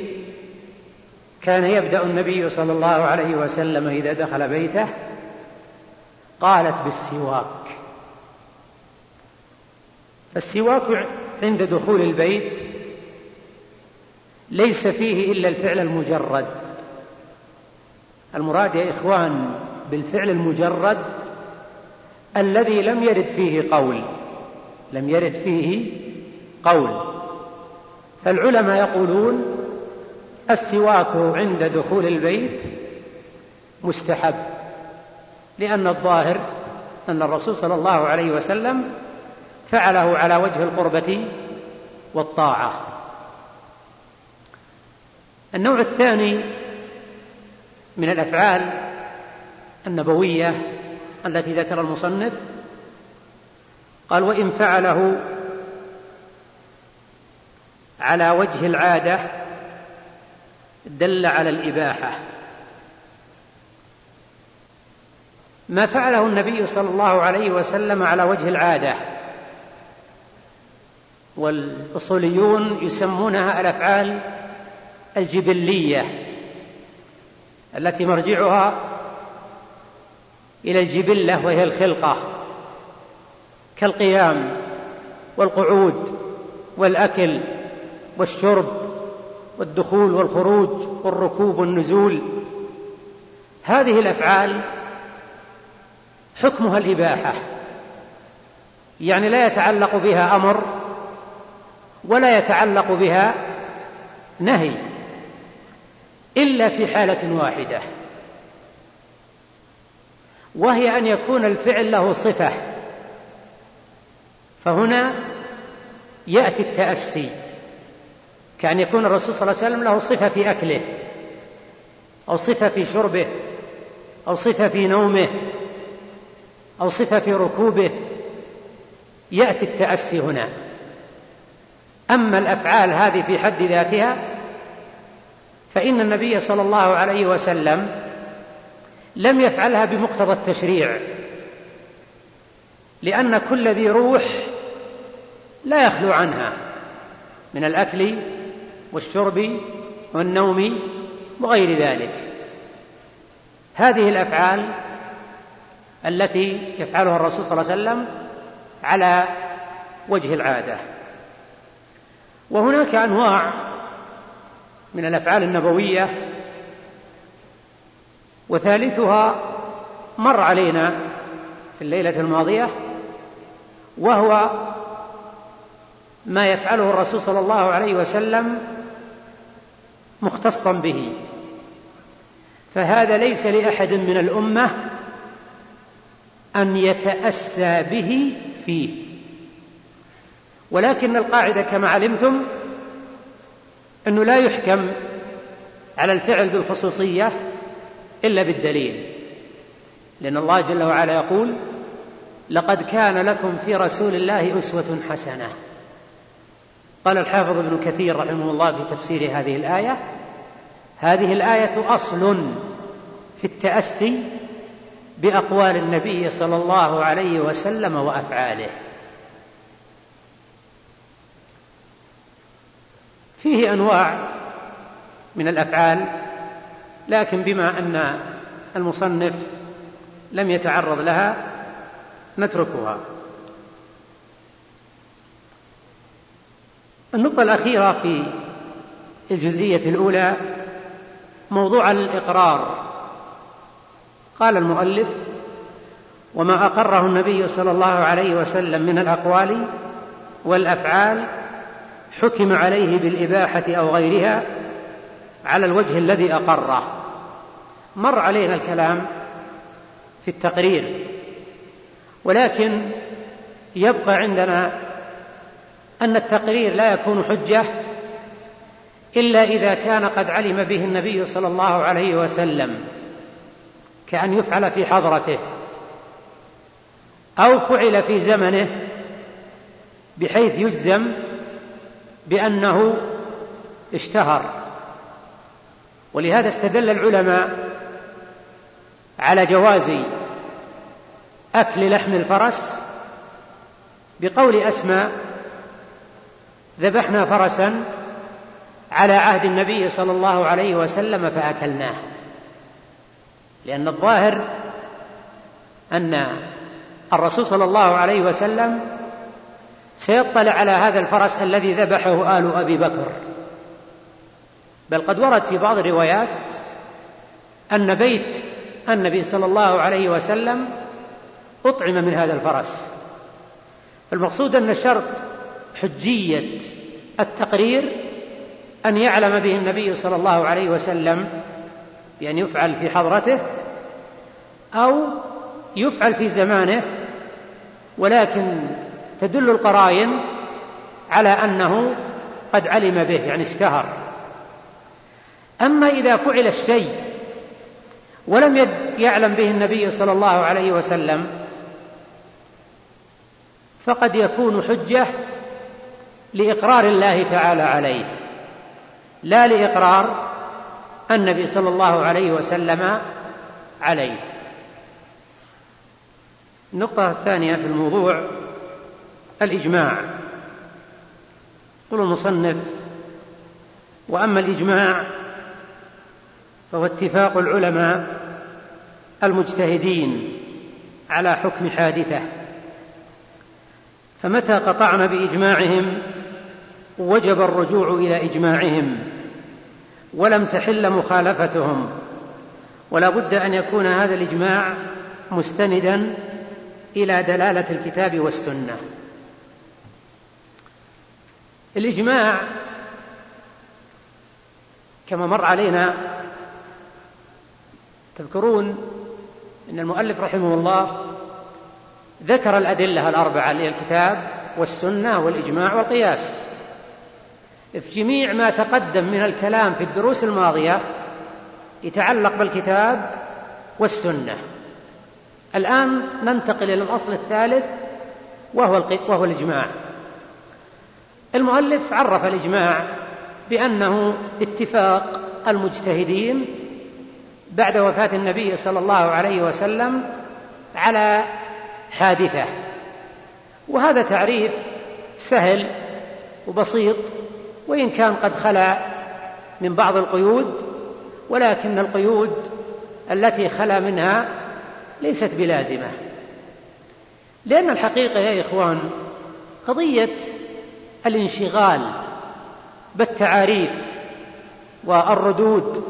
كان يبدأ النبي صلى الله عليه وسلم إذا دخل بيته؟ قالت بالسواك. فالسواك عند دخول البيت ليس فيه إلا الفعل المجرد. المراد يا إخوان بالفعل المجرد الذي لم يرد فيه قول. لم يرد فيه قول. فالعلماء يقولون السواك عند دخول البيت مستحب لأن الظاهر أن الرسول صلى الله عليه وسلم فعله على وجه القربة والطاعة. النوع الثاني من الأفعال النبوية التي ذكر المصنف قال وإن فعله على وجه العادة دل على الإباحة. ما فعله النبي صلى الله عليه وسلم على وجه العادة. والأصوليون يسمونها الأفعال الجبلية التي مرجعها إلى الجبلة وهي الخلقة كالقيام والقعود والأكل والشرب والدخول والخروج والركوب والنزول. هذه الأفعال حكمها الإباحة يعني لا يتعلق بها أمر ولا يتعلق بها نهي إلا في حالة واحدة وهي أن يكون الفعل له صفة فهنا يأتي التأسي. كأن يكون الرسول صلى الله عليه وسلم له صفة في أكله أو صفة في شربه أو صفة في نومه أو صفة في ركوبه. يأتي التأسي هنا. أما الأفعال هذه في حد ذاتها فإن النبي صلى الله عليه وسلم لم يفعلها بمقتضى التشريع لأن كل ذي روح لا يخلو عنها من الأكل والشرب والنوم وغير ذلك. هذه الأفعال التي يفعلها الرسول صلى الله عليه وسلم على وجه العادة. وهناك أنواع من الأفعال النبوية وثالثها مر علينا في الليلة الماضية وهو ما يفعله الرسول صلى الله عليه وسلم مختصا به. فهذا ليس لأحد من الأمة أن يتأسى به فيه. ولكن القاعدة كما علمتم أنه لا يحكم على الفعل بالخصوصية إلا بالدليل. لأن الله جل وعلا يقول لقد كان لكم في رسول الله أسوة حسنة. قال الحافظ ابن كثير رحمه الله في تفسير هذه الآية هذه الآية أصل في التأسي بأقوال النبي صلى الله عليه وسلم وأفعاله. فيه أنواع من الأفعال لكن بما أن المصنف لم يتعرض لها نتركها. النقطة الأخيرة في الجزئية الأولى موضوع الإقرار. قال المؤلف وما أقره النبي صلى الله عليه وسلم من الأقوال والأفعال حكم عليه بالإباحة أو غيرها على الوجه الذي أقره. مر علينا الكلام في التقرير ولكن يبقى عندنا أن التقرير لا يكون حجة إلا إذا كان قد علم به النبي صلى الله عليه وسلم كأن يفعل في حضرته أو فعل في زمنه بحيث يجزم بأنه اشتهر. ولهذا استدل العلماء على جواز أكل لحم الفرس بقول أسماء ذبحنا فرسا على عهد النبي صلى الله عليه وسلم فأكلناه. لأن الظاهر أن الرسول صلى الله عليه وسلم سيطلع على هذا الفرس الذي ذبحه آل أبي بكر. بل قد ورد في بعض الروايات أن بيت النبي صلى الله عليه وسلم أطعم من هذا الفرس. المقصود أن شرط حجية التقرير أن يعلم به النبي صلى الله عليه وسلم بأن يفعل في حضرته أو يفعل في زمانه ولكن تدل القرائن على أنه قد علم به يعني اشتهر. أما إذا فعل الشيء ولم يعلم به النبي صلى الله عليه وسلم فقد يكون حجة لإقرار الله تعالى عليه لا لإقرار النبي صلى الله عليه وسلم عليه. النقطة الثانية في الموضوع الإجماع. يقول المصنف وأما الإجماع فهو اتفاق العلماء المجتهدين على حكم حادثة. فمتى قطعنا بإجماعهم وجب الرجوع إلى إجماعهم ولم تحل مخالفتهم. ولا بد أن يكون هذا الإجماع مستندا إلى دلالة الكتاب والسنة. الإجماع كما مر علينا تذكرون أن المؤلف رحمه الله ذكر الأدلة الأربعة اللي الكتاب والسنة والإجماع والقياس. في جميع ما تقدم من الكلام في الدروس الماضية يتعلق بالكتاب والسنة. الآن ننتقل إلى الأصل الثالث وهو, وهو الإجماع. المؤلف عرف الإجماع بأنه اتفاق المجتهدين بعد وفاة النبي صلى الله عليه وسلم على حادثة. وهذا تعريف سهل وبسيط وإن كان قد خلا من بعض القيود ولكن القيود التي خلا منها ليست بلازمة. لأن الحقيقة يا إخوان قضية الانشغال بالتعاريف والردود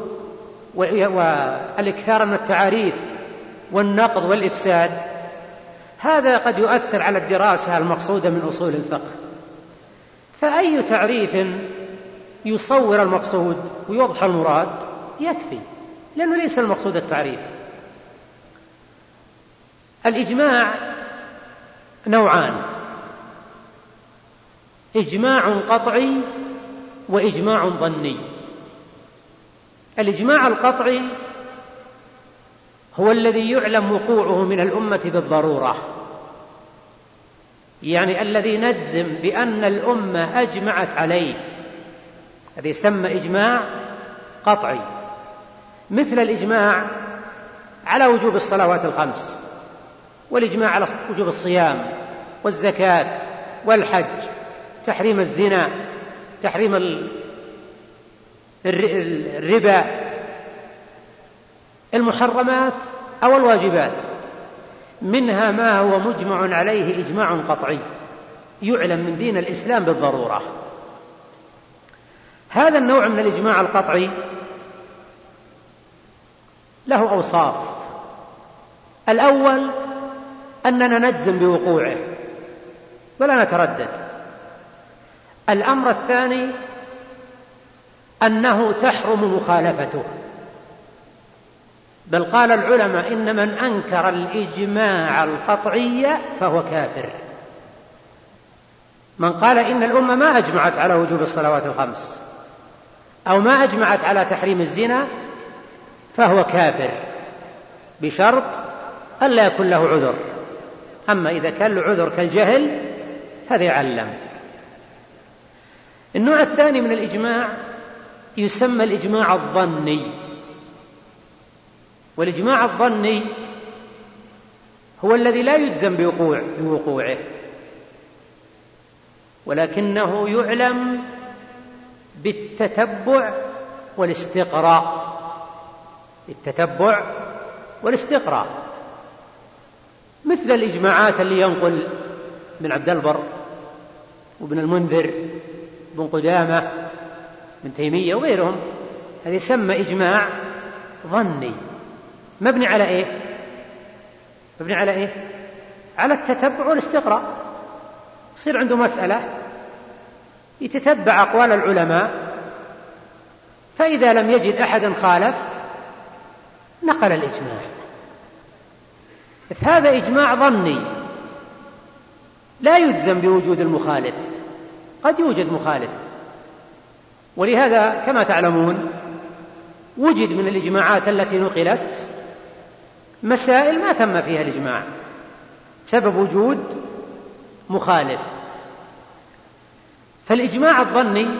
والإكثار من التعاريف والنقض والإفساد هذا قد يؤثر على الدراسة المقصودة من أصول الفقه. فأي تعريف يصور المقصود ويوضح المراد؟ يكفي لأنه ليس المقصود التعريف. الإجماع نوعان إجماع قطعي وإجماع ظني. الإجماع القطعي هو الذي يعلم وقوعه من الأمة بالضرورة. يعني الذي نجزم بأن الأمة أجمعت عليه. هذا يسمى إجماع قطعي. مثل الإجماع على وجوب الصلوات الخمس والإجماع على وجوب الصيام والزكاة والحج تحريم الزنا تحريم الربا. المحرمات أو الواجبات. منها ما هو مجمع عليه إجماع قطعي يعلم من دين الإسلام بالضرورة. هذا النوع من الإجماع القطعي له أوصاف. الأول أننا نجزم بوقوعه ولا نتردد. الأمر الثاني أنه تحرم مخالفته. بل قال العلماء إن من أنكر الإجماع القطعي فهو كافر. من قال إن الأمة ما أجمعت على وجوب الصلوات الخمس أو ما أجمعت على تحريم الزنا فهو كافر بشرط ألا يكون له عذر. أما إذا كان له عذر كالجهل هذا يعلم. النوع الثاني من الإجماع يسمى الإجماع الظني. والإجماع الظني هو الذي لا يجزم بوقوع بوقوعه. ولكنه يعلم بالتتبع والاستقراء. بالتتبع والاستقراء. مثل الإجماعات اللي ينقل ابن عبد البر وابن المنذر بن قدامة بن تيمية وغيرهم. هذا يسمى إجماع ظني. مبني على إيه؟ مبني على إيه؟ على التتبع والاستقراء. يصير عنده مسألة يتتبع أقوال العلماء فإذا لم يجد أحدا خالف نقل الإجماع. هذا إجماع ظني. لا يجزم بوجود المخالف. قد يوجد مخالف. ولهذا كما تعلمون وجد من الإجماعات التي نقلت مسائل ما تم فيها الإجماع. بسبب وجود مخالف. فالإجماع الظني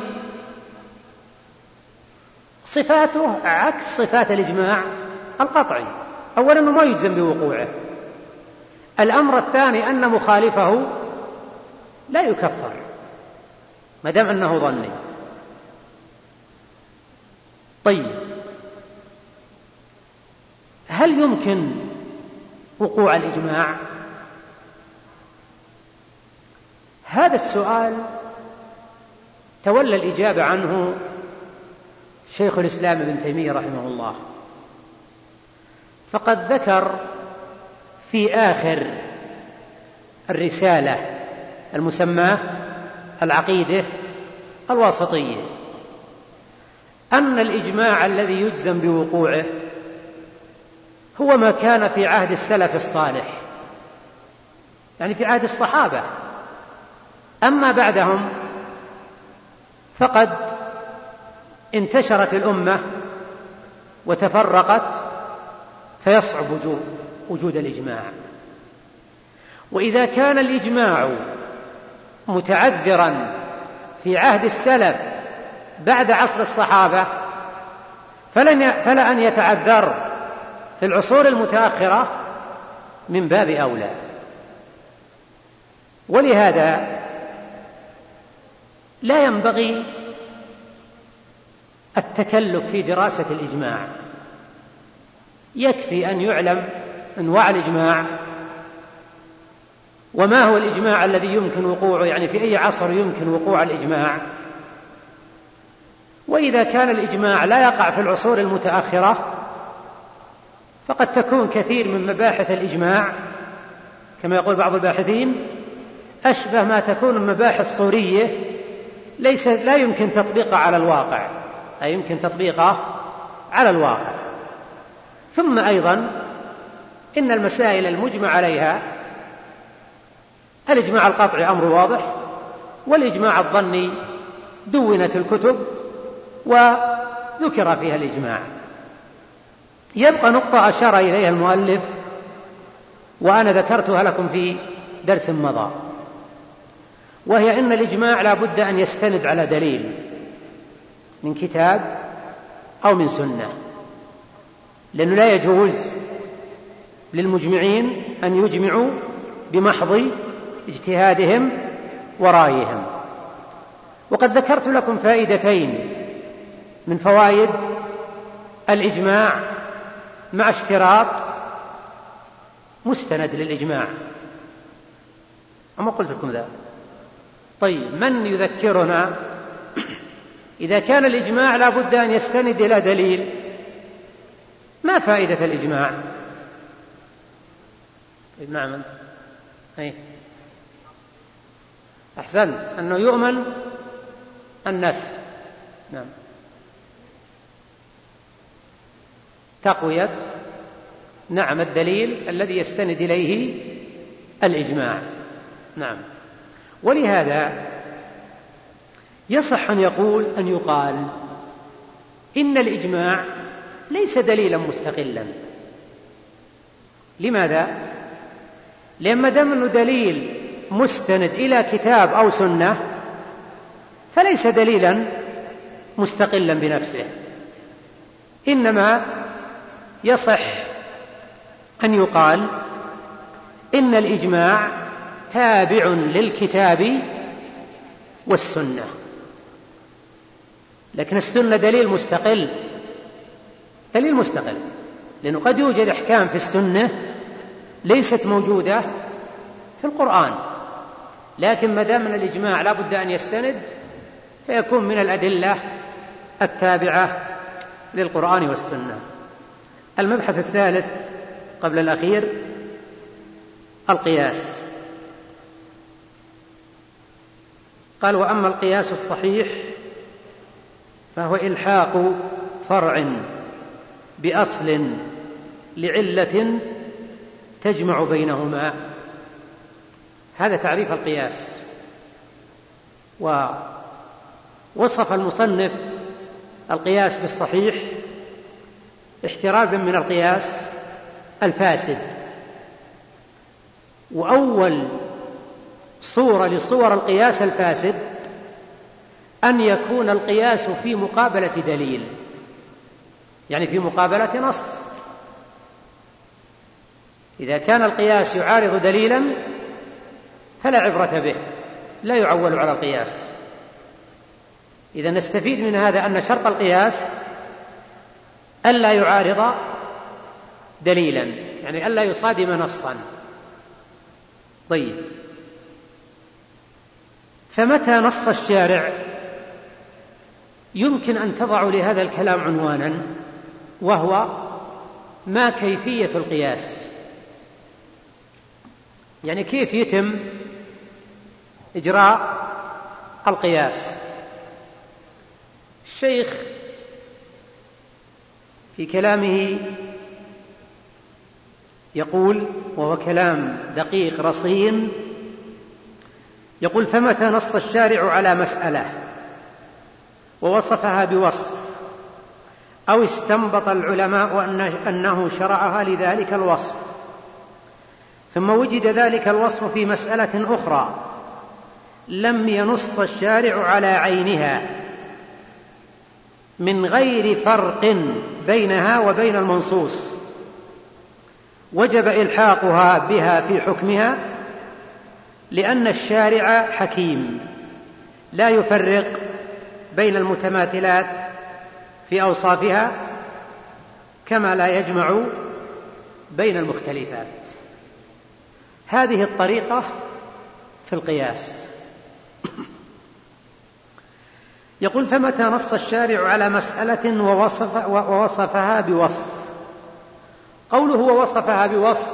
صفاته عكس صفات الإجماع القطعي. أولا ما يجزم بوقوعه. الأمر الثاني أن مخالفه لا يكفر ما دام أنه ظني. طيب. هل يمكن وقوع الإجماع؟ هذا السؤال تولى الإجابة عنه شيخ الإسلام ابن تيمية رحمه الله. فقد ذكر في آخر الرسالة المسماة العقيدة الواسطية أن الإجماع الذي يجزم بوقوعه هو ما كان في عهد السلف الصالح يعني في عهد الصحابة. أما بعدهم فقد انتشرت الأمة وتفرقت فيصعب وجود الإجماع. وإذا كان الإجماع متعذرا في عهد السلف بعد عصر الصحابة فلن فلا أن يتعذر في العصور المتأخرة من باب أولى. ولهذا لا ينبغي التكلف في دراسة الإجماع. يكفي أن يعلم أنواع الإجماع وما هو الإجماع الذي يمكن وقوعه يعني في أي عصر يمكن وقوع الإجماع. وإذا كان الإجماع لا يقع في العصور المتأخرة فقد تكون كثير من مباحث الإجماع كما يقول بعض الباحثين أشبه ما تكون المباحث صورية ليس لا يمكن تطبيقها على الواقع لا يمكن تطبيقه على الواقع. ثم أيضا إن المسائل المجمع عليها الإجماع القطعي أمر واضح والإجماع الظني دونت الكتب وذكر فيها الإجماع. يبقى نقطة أشار إليها المؤلف وأنا ذكرتها لكم في درس مضى. وهي أن الإجماع لا بد أن يستند على دليل من كتاب أو من سنة لأنه لا يجوز للمجمعين أن يجمعوا بمحض اجتهادهم ورأيهم. وقد ذكرت لكم فائدتين من فوائد الإجماع مع اشتراط مستند للإجماع. أما قلت لكم ذا. طيب من يذكرنا؟ إذا كان الإجماع لا بد أن يستند إلى دليل ما فائدة الإجماع؟ طيب نعم أي. أحسن أنه يؤمن النسخ نعم. تقوية نعم الدليل الذي يستند إليه الإجماع. نعم. ولهذا يصح أن يقول أن يقال إن الإجماع ليس دليلا مستقلا. لماذا؟ لأن ما دام أنه دليل مستند إلى كتاب أو سنة فليس دليلا مستقلا بنفسه. إنما يصح أن يقال إن الإجماع تابع للكتاب والسنة. لكن السنة دليل مستقل دليل مستقل لأنه قد يوجد أحكام في السنة ليست موجودة في القرآن. لكن ما دام الإجماع لا بد أن يستند فيكون من الأدلة التابعة للقرآن والسنة. المبحث الثالث قبل الأخير القياس. قال وأما القياس الصحيح فهو إلحاق فرع بأصل لعلة تجمع بينهما. هذا تعريف القياس. ووصف المصنف القياس بالصحيح احترازا من القياس الفاسد. وأول صورة لصور القياس الفاسد أن يكون القياس في مقابلة دليل يعني في مقابلة نص. إذا كان القياس يعارض دليلا فلا عبرة به لا يعول على القياس. إذا نستفيد من هذا أن شرط القياس ألا يعارض دليلا يعني ألا يصادم نصا. طيب. فمتى نص الشارع؟ يمكن أن تضع لهذا الكلام عنوانا وهو ما كيفية القياس. يعني كيف يتم إجراء القياس؟ الشيخ في كلامه يقول وهو كلام دقيق رصين يقول فمتى نص الشارع على مسألة؟ ووصفها بوصف أو استنبط العلماء أنه شرعها لذلك الوصف ثم وجد ذلك الوصف في مسألة أخرى لم ينص الشارع على عينها. من غير فرق بينها وبين المنصوص. وجب إلحاقها بها في حكمها لأن الشارع حكيم لا يفرق بين المتماثلات في أوصافها كما لا يجمع بين المختلفات. هذه الطريقة في القياس. يقول فمتى نص الشارع على مسألة ووصف ووصفها بوصف؟ قوله ووصفها بوصف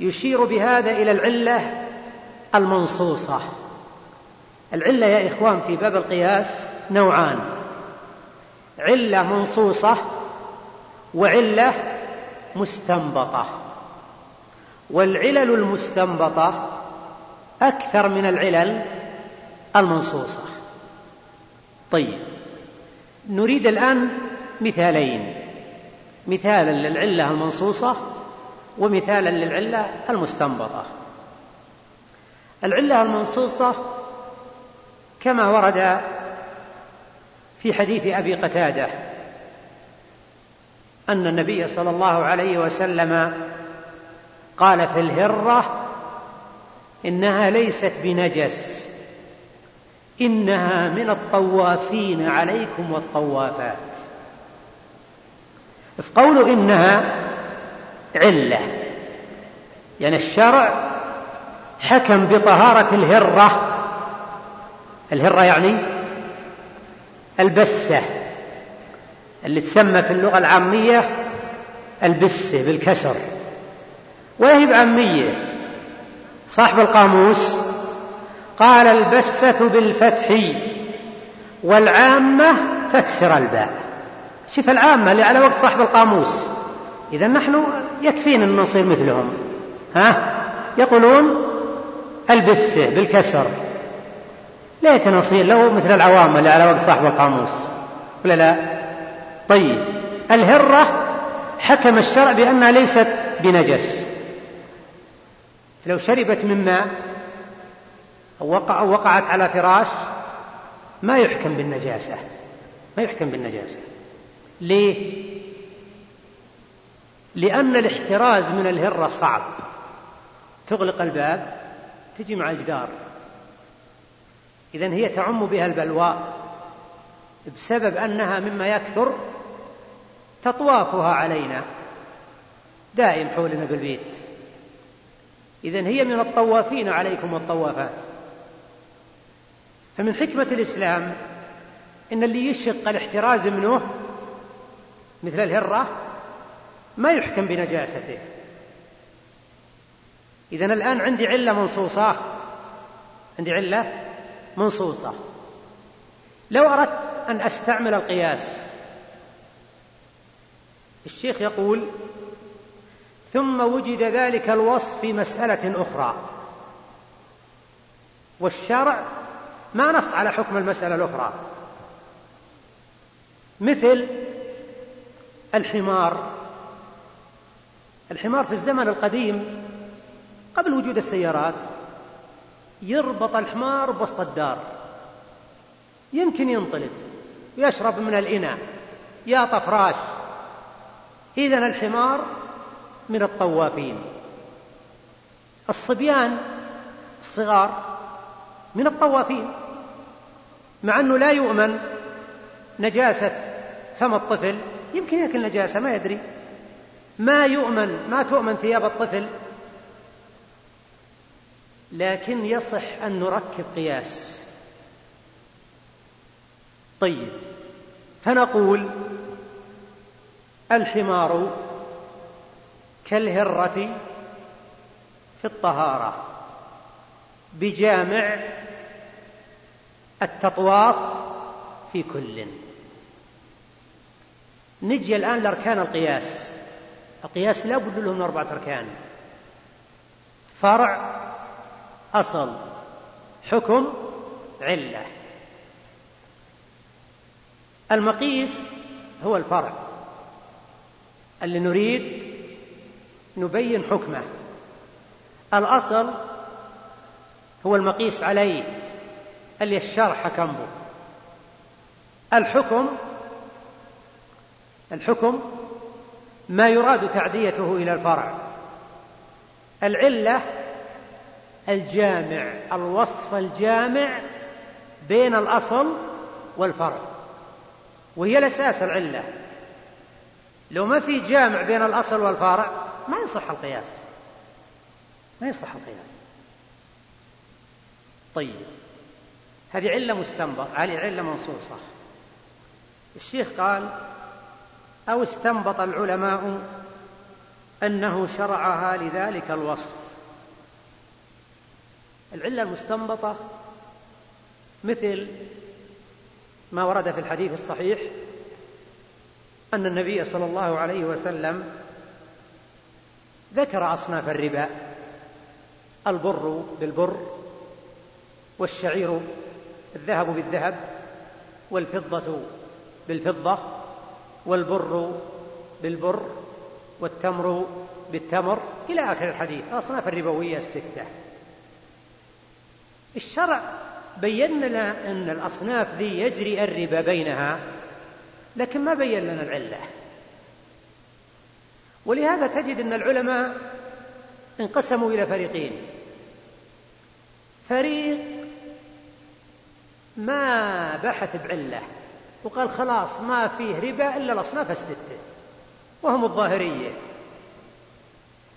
يشير بهذا إلى العلة المنصوصة. العلة يا إخوان في باب القياس نوعان. علة منصوصة وعلة مستنبطة. والعلل المستنبطة أكثر من العلل المنصوصة. طيب نريد الآن مثالين. مثالا للعلة المنصوصة ومثالا للعلة المستنبطة. العلة المنصوصة كما ورد في حديث أبي قتادة أن النبي صلى الله عليه وسلم قال في الهرة إنها ليست بنجس. إنها من الطوافين عليكم والطوافات. في إنها علة يعني الشرع حكم بطهارة الهرة. الهرة يعني البسة اللي تسمى في اللغة العامية البسة بالكسر. وهي بعامية صاحب القاموس قال البسة بالفتح والعامة تكسر الباء. شوف العامة اللي على وقت صاحب القاموس. إذا نحن يكفينا أن نصير مثلهم. ها؟ يقولون البسة بالكسر. ليت نصير لو مثل العوام اللي على وقت صاحب القاموس. ولا لا؟ طيب. الهرة حكم الشرع بأنها ليست بنجس. لو شربت من ماء أو, وقع وقعت على فراش ما يحكم بالنجاسة. ما يحكم بالنجاسة. ليه؟ لأن الاحتراز من الهرة صعب. تغلق الباب تجي مع الجدار. إذا هي تعم بها البلوى بسبب أنها مما يكثر تطوافها علينا دائم حولنا بالبيت إذا هي من الطوافين عليكم والطوافات. فمن حكمة الإسلام إن اللي يشق الاحتراز منه مثل الهرة ما يحكم بنجاسته. إذا الآن عندي علة منصوصة عندي علة منصوصة. لو أردت أن أستعمل القياس الشيخ يقول ثم وجد ذلك الوصف في مسألة أخرى. والشرع ما نص على حكم المسألة الأخرى. مثل الحمار. الحمار في الزمن القديم قبل وجود السيارات يربط الحمار بوسط الدار. يمكن ينطلق ويشرب من الإناء يا طفراش إذا الحمار من الطوافين. الصبيان الصغار من الطوافين. مع أنه لا يؤمن نجاسة فم الطفل يمكن يأكل نجاسة ما يدري. ما يؤمن ما تؤمن ثياب الطفل. لكن يصح أن نركب قياس. طيب فنقول الحمار كالهرة في الطهارة بجامع التطواف في كل. نجي الآن لأركان القياس. القياس لا بد له من أربعة أركان. فرع أصل حكم علة. المقيس هو الفرع. اللي نريد نبين حكمه. الأصل هو المقيس عليه. اللي الشرع حكم به الحكم الحكم ما يراد تعديته إلى الفرع. العلة الجامع الوصف الجامع بين الأصل والفرع. وهي الأساس العلة. لو ما في جامع بين الأصل والفرع ما يصح القياس. ما يصح القياس. طيب. هذه علة مستنبط هذه علة منصوصة. الشيخ قال أو استنبط العلماء أنه شرعها لذلك الوصف. العلة المستنبطة مثل ما ورد في الحديث الصحيح أن النبي صلى الله عليه وسلم ذكر أصناف الربا البر بالبر والشعير الذهب بالذهب والفضة بالفضة والبر بالبر والتمر بالتمر إلى آخر الحديث. الأصناف الربوية الستة. الشرع بين لنا أن الأصناف ذي يجري الربا بينها لكن ما بين لنا العلة. ولهذا تجد أن العلماء انقسموا إلى فريقين. فريق ما بحث بعلة. وقال خلاص ما فيه ربا إلا الأصناف الستة. وهم الظاهرية.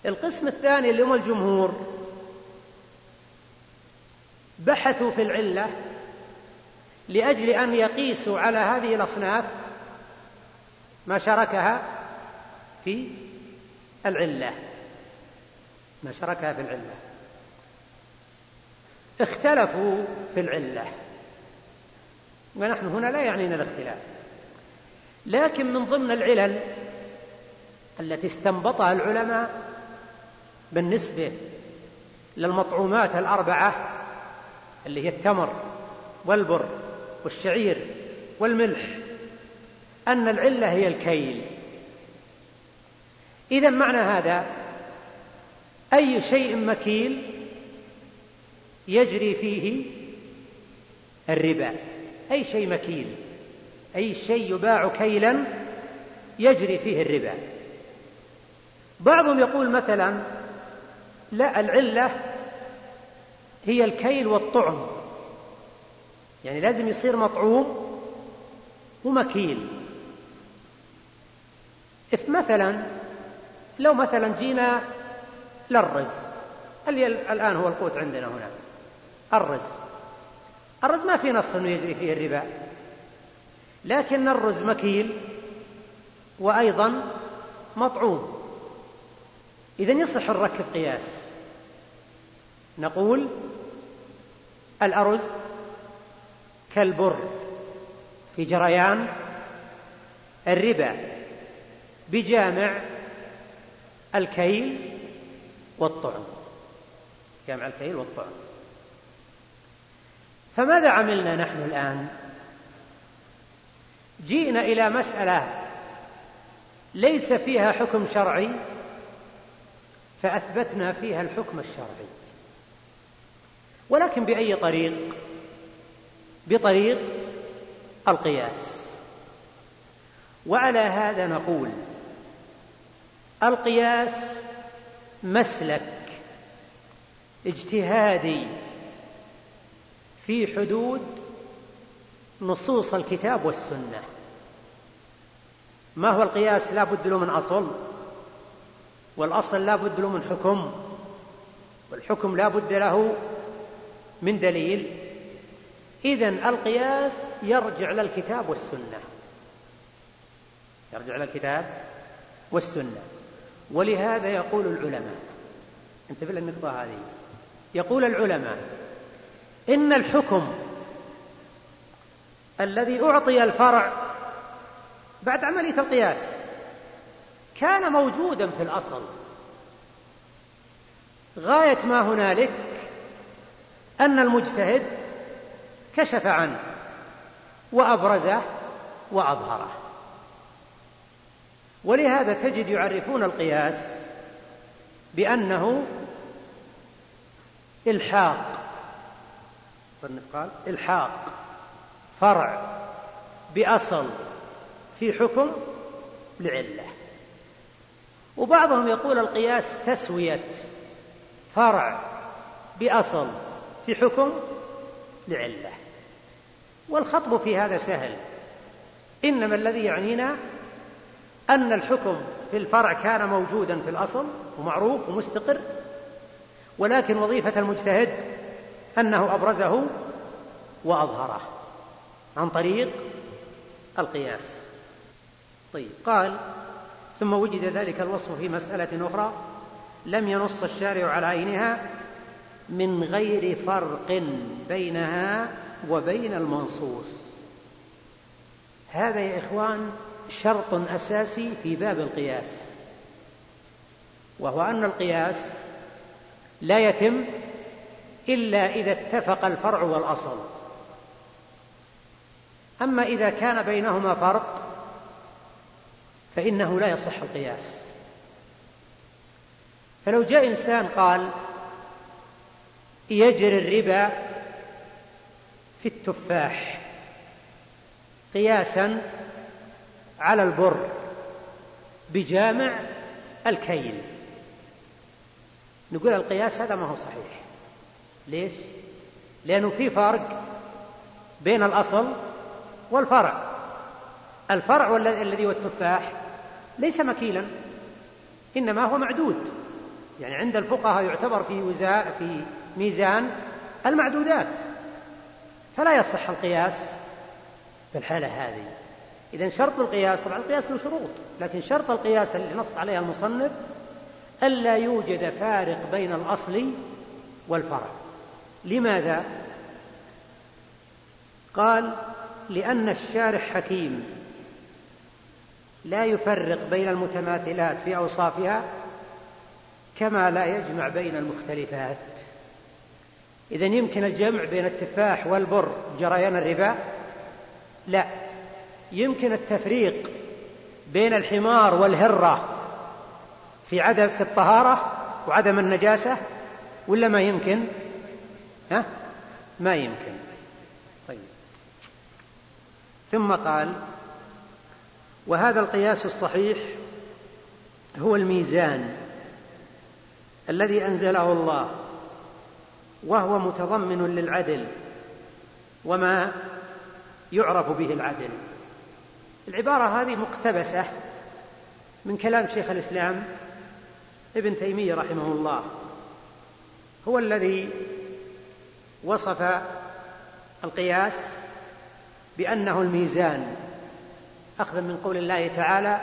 القسم الثاني اللي هم الجمهور. بحثوا في العلة لأجل أن يقيسوا على هذه الأصناف ما شاركها في العلة. ما شاركها في العلة. اختلفوا في العلة. ونحن هنا لا يعنينا الاختلاف. لكن من ضمن العلل التي استنبطها العلماء بالنسبة للمطعومات الأربعة اللي هي التمر والبر والشعير والملح أن العلة هي الكيل. إذا معنى هذا أي شيء مكيل يجري فيه الربا. أي شيء مكيل أي شيء يباع كيلا يجري فيه الربا. بعضهم يقول مثلا لا العلة هي الكيل والطعم. يعني لازم يصير مطعوم ومكيل إف مثلا لو مثلا جينا للرز اللي الآن هو القوت عندنا هنا الرز. الرز ما في نص أنه يجري فيه الربا. لكن الرز مكيل وأيضا مطعوم. إذا يصح الركب قياس. نقول الأرز كالبر في جريان الربا بجامع الكيل والطعم. جامع الكيل والطعم. فماذا عملنا نحن الآن؟ جئنا إلى مسألة ليس فيها حكم شرعي فأثبتنا فيها الحكم الشرعي. ولكن بأي طريق؟ بطريق القياس. وعلى هذا نقول القياس مسلك اجتهادي. في حدود نصوص الكتاب والسنة. ما هو القياس؟ لا بد له من أصل والأصل لا بد له من حكم والحكم لا بد له من دليل. إذا القياس يرجع للكتاب والسنة. يرجع للكتاب والسنة. ولهذا يقول العلماء انتبه للنقطة هذه يقول العلماء إن الحكم الذي أعطي الفرع بعد عملية القياس كان موجودا في الأصل. غاية ما هنالك أن المجتهد كشف عنه وأبرزه وأظهره. ولهذا تجد يعرفون القياس بأنه إلحاق قال إلحاق فرع بأصل في حكم لعلة. وبعضهم يقول القياس تسوية فرع بأصل في حكم لعلة. والخطب في هذا سهل. إنما الذي يعنينا أن الحكم في الفرع كان موجودا في الأصل ومعروف ومستقر ولكن وظيفة المجتهد أنه أبرزه وأظهره عن طريق القياس. طيب قال ثم وجد ذلك الوصف في مسألة أخرى لم ينص الشارع على عينها من غير فرق بينها وبين المنصوص. هذا يا إخوان شرط أساسي في باب القياس وهو أن القياس لا يتم إلا إذا اتفق الفرع والأصل. أما إذا كان بينهما فرق فإنه لا يصح القياس. فلو جاء إنسان قال يجري الربا في التفاح قياسا على البر بجامع الكيل. نقول القياس هذا ما هو صحيح. ليش؟ لأنه في فرق بين الأصل والفرع. الفرع الذي هو التفاح ليس مكيلا إنما هو معدود. يعني عند الفقهاء يعتبر في وزاء في ميزان المعدودات. فلا يصح القياس في الحالة هذه. إذا شرط القياس طبعا القياس له شروط لكن شرط القياس اللي نص عليها المصنف ألا يوجد فارق بين الأصل والفرع. لماذا؟ قال لأن الشارح حكيم لا يفرق بين المتماثلات في أوصافها كما لا يجمع بين المختلفات. إذا يمكن الجمع بين التفاح والبر جريان الربا؟ لا. يمكن التفريق بين الحمار والهرة في عدم في الطهارة وعدم النجاسة ولا ما يمكن؟ ها؟ ما يمكن. طيب. ثم قال وهذا القياس الصحيح هو الميزان الذي أنزله الله وهو متضمن للعدل وما يعرف به العدل. العبارة هذه مقتبسة من كلام شيخ الإسلام ابن تيمية رحمه الله. هو الذي وصف القياس بأنه الميزان اخذا من قول الله تعالى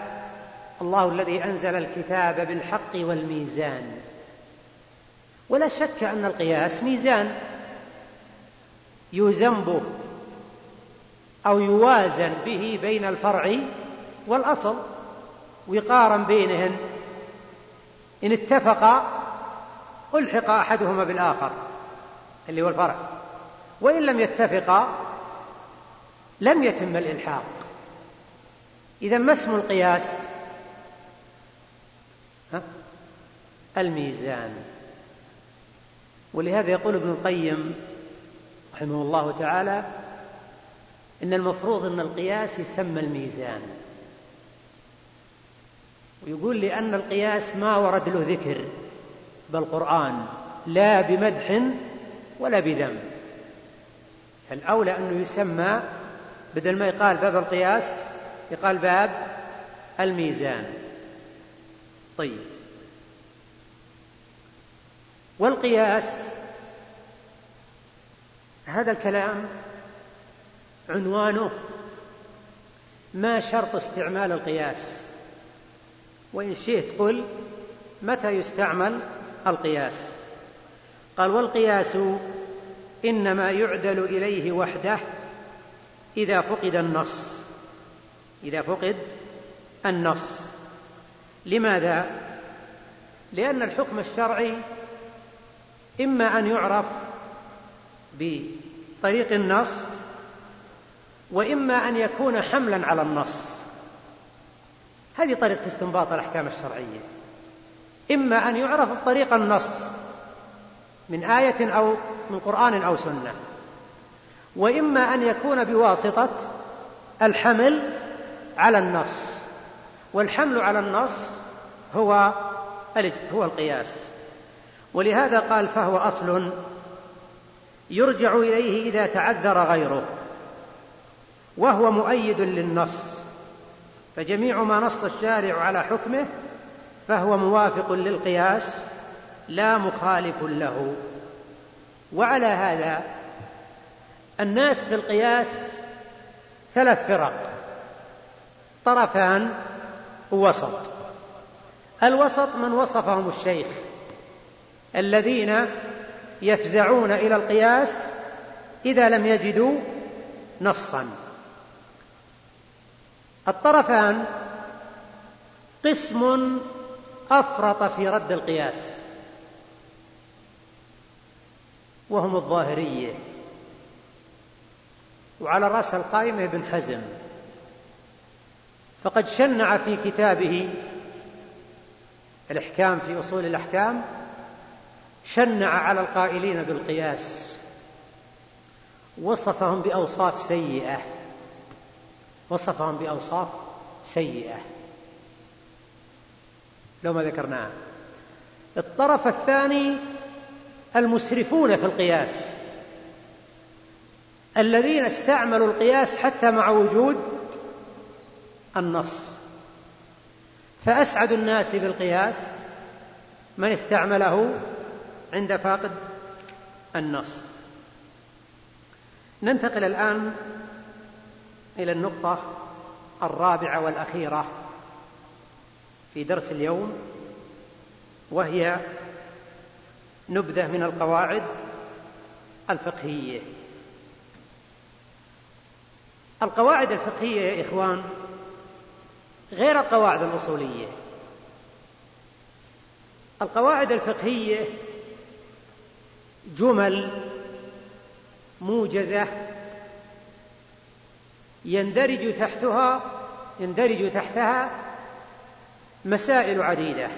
الله الذي أنزل الكتاب بالحق والميزان ولا شك أن القياس ميزان. يوزن به أو يوازن به بين الفرع والأصل ويقارن بينهن. إن اتفقا ألحق أحدهما بالآخر. اللي هو الفرع وإن لم يتفقا لم يتم الإلحاق. إذا ما اسم القياس؟ ها؟ الميزان. ولهذا يقول ابن القيم رحمه الله تعالى إن المفروض أن القياس يسمى الميزان. ويقول لأن القياس ما ورد له ذكر بالقرآن لا بمدح ولا بذم الأولى أنه يسمى بدل ما يقال باب القياس يقال باب الميزان. طيب. والقياس هذا الكلام عنوانه ما شرط استعمال القياس. وإن شئت قل متى يستعمل القياس. قال والقياس إنما يعدل إليه وحده إذا فقد النص إذا فقد النص. لماذا؟ لأن الحكم الشرعي إما أن يعرف بطريق النص وإما أن يكون حملا على النص. هذه طريقة استنباط الأحكام الشرعية. إما أن يعرف بطريق النص من آية أو من قرآن أو سنة. وإما أن يكون بواسطة الحمل على النص. والحمل على النص هو هو القياس. ولهذا قال فهو أصل يرجع إليه إذا تعذر غيره. وهو مؤيد للنص. فجميع ما نص الشارع على حكمه فهو موافق للقياس لا مخالف له. وعلى هذا الناس في القياس ثلاث فرق. طرفان ووسط. الوسط من وصفهم الشيخ الذين يفزعون إلى القياس إذا لم يجدوا نصا. الطرفان قسم أفرط في رد القياس. وهم الظاهرية. وعلى رأس القائمة ابن حزم. فقد شنع في كتابه الإحكام في أصول الأحكام شنع على القائلين بالقياس. وصفهم بأوصاف سيئة. وصفهم بأوصاف سيئة. لو ما ذكرناها. الطرف الثاني المسرفون في القياس. الذين استعملوا القياس حتى مع وجود النص. فأسعد الناس بالقياس من استعمله عند فاقد النص. ننتقل الآن إلى النقطة الرابعة والأخيرة في درس اليوم وهي نبذة من القواعد الفقهية. القواعد الفقهية يا إخوان غير القواعد الأصولية. القواعد الفقهية جمل موجزة يندرج تحتها يندرج تحتها مسائل عديدة.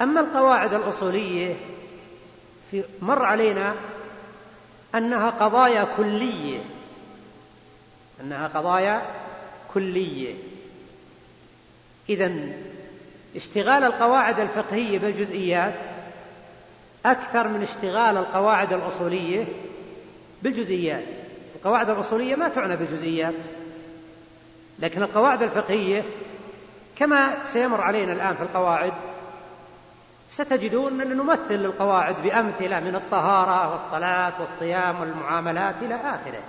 أما القواعد الأصولية في مر علينا أنها قضايا كلية. أنها قضايا كلية. إذا اشتغال القواعد الفقهية بالجزئيات أكثر من اشتغال القواعد الأصولية بالجزئيات. القواعد الأصولية ما تعنى بالجزئيات لكن القواعد الفقهية كما سيمر علينا الآن في القواعد ستجدون أن نمثل للقواعد بأمثلة من الطهارة والصلاة والصيام والمعاملات إلى آخره.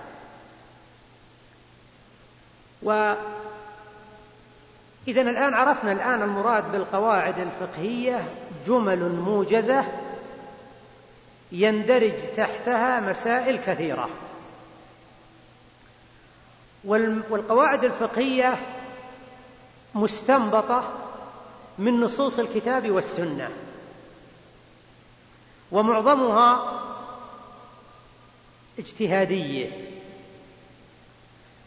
وإذا الآن عرفنا الآن المراد بالقواعد الفقهية جمل موجزة يندرج تحتها مسائل كثيرة. والقواعد الفقهية مستنبطة من نصوص الكتاب والسنة. ومعظمها اجتهادية.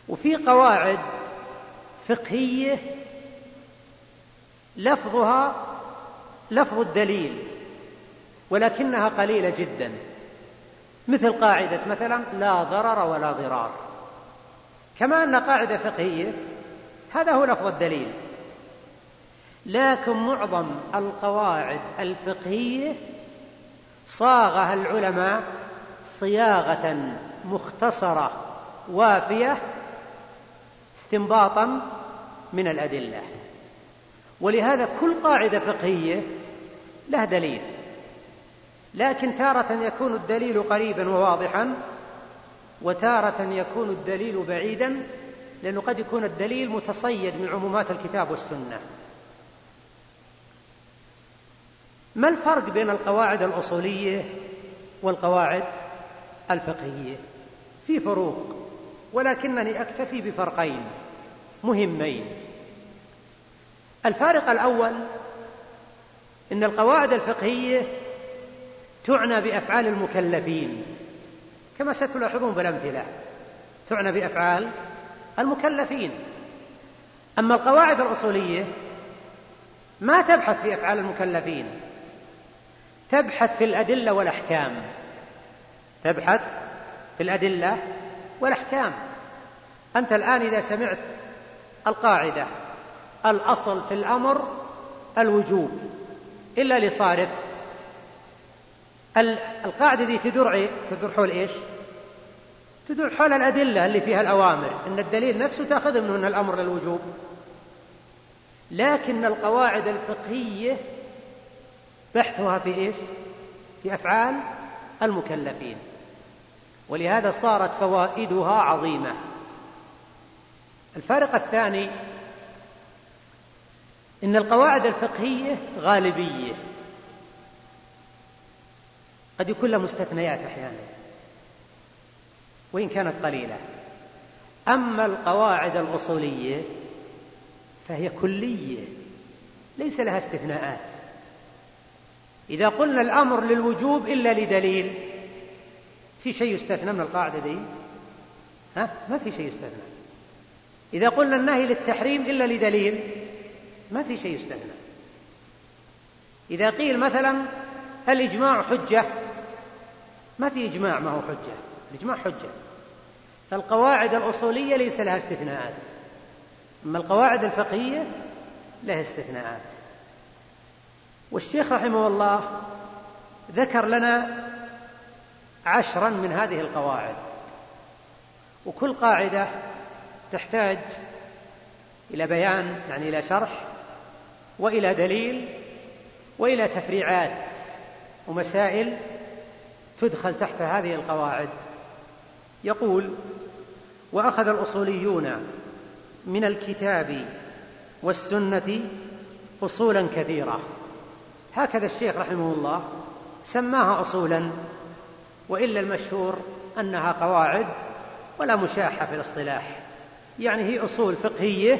وفي قواعد فقهية لفظها لفظ الدليل ولكنها قليلة جدا. مثل قاعدة مثلا لا ضرر ولا ضرار. كما أن قاعدة فقهية هذا هو لفظ الدليل. لكن معظم القواعد الفقهية صاغها العلماء صياغة مختصرة وافية استنباطا من الأدلة. ولهذا كل قاعدة فقهية له دليل. لكن تارة يكون الدليل قريبا وواضحا وتارة يكون الدليل بعيدا لأنه قد يكون الدليل متصيد من عمومات الكتاب والسنة. ما الفرق بين القواعد الأصولية والقواعد الفقهية؟ في فروق ولكنني أكتفي بفرقين مهمين. الفارق الأول إن القواعد الفقهية تعنى بأفعال المكلفين كما ستلاحظون بالأمثلة. تعنى بأفعال المكلفين. أما القواعد الأصولية ما تبحث في أفعال المكلفين. تبحث في الأدلة والأحكام. تبحث في الأدلة والأحكام. أنت الآن إذا سمعت القاعدة الأصل في الأمر الوجوب إلا لصارف. القاعدة دي تدور تدور حول إيش؟ تدور حول الأدلة اللي فيها الأوامر إن الدليل نفسه تأخذ منه الأمر للوجوب. لكن القواعد الفقهية بحثها في إيش؟ في أفعال المكلفين. ولهذا صارت فوائدها عظيمة. الفارق الثاني إن القواعد الفقهية غالبية. قد يكون لها مستثنيات أحيانا وإن كانت قليلة. أما القواعد الأصولية فهي كلية ليس لها استثناءات. إذا قلنا الأمر للوجوب إلا لدليل في شيء يستثنى من القاعدة دي؟ ها؟ ما في شيء يستثنى. إذا قلنا النهي للتحريم إلا لدليل ما في شيء يستثنى. إذا قيل مثلا الإجماع حجة ما في إجماع ما هو حجة الإجماع حجة. فالقواعد الأصولية ليس لها استثناءات. أما القواعد الفقهية لها استثناءات. والشيخ رحمه الله ذكر لنا عشرا من هذه القواعد. وكل قاعدة تحتاج إلى بيان يعني إلى شرح وإلى دليل وإلى تفريعات ومسائل تدخل تحت هذه القواعد. يقول وأخذ الأصوليون من الكتاب والسنة اصولا كثيرة. هكذا الشيخ رحمه الله سماها اصولا وإلا المشهور أنها قواعد ولا مشاحة في الاصطلاح. يعني هي أصول فقهية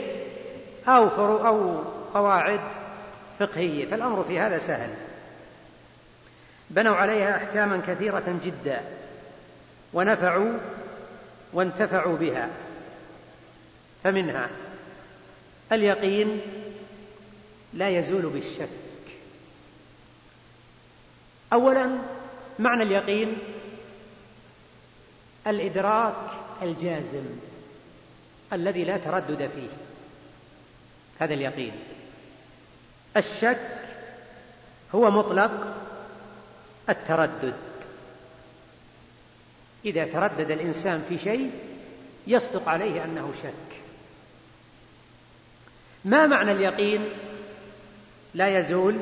أو أو قواعد فقهية فالأمر في هذا سهل. بنوا عليها احكاما كثيرة جدا ونفعوا وانتفعوا بها. فمنها اليقين لا يزول بالشك. اولا معنى اليقين الإدراك الجازم الذي لا تردد فيه. هذا اليقين. الشك هو مطلق التردد. إذا تردد الإنسان في شيء يصدق عليه أنه شك. ما معنى اليقين؟ لا يزول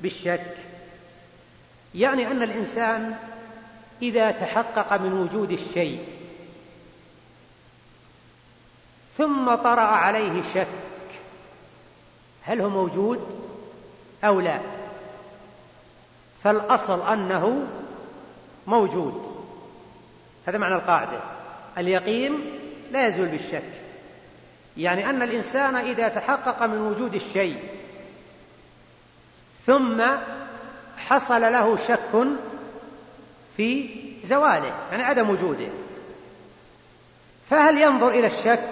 بالشك. يعني أن الإنسان إذا تحقق من وجود الشيء ثم طرأ عليه شك هل هو موجود أو لا؟ فالأصل أنه موجود. هذا معنى القاعدة. اليقين لا يزول بالشك. يعني أن الإنسان إذا تحقق من وجود الشيء ثم حصل له شك في زواله يعني عدم وجوده. فهل ينظر إلى الشك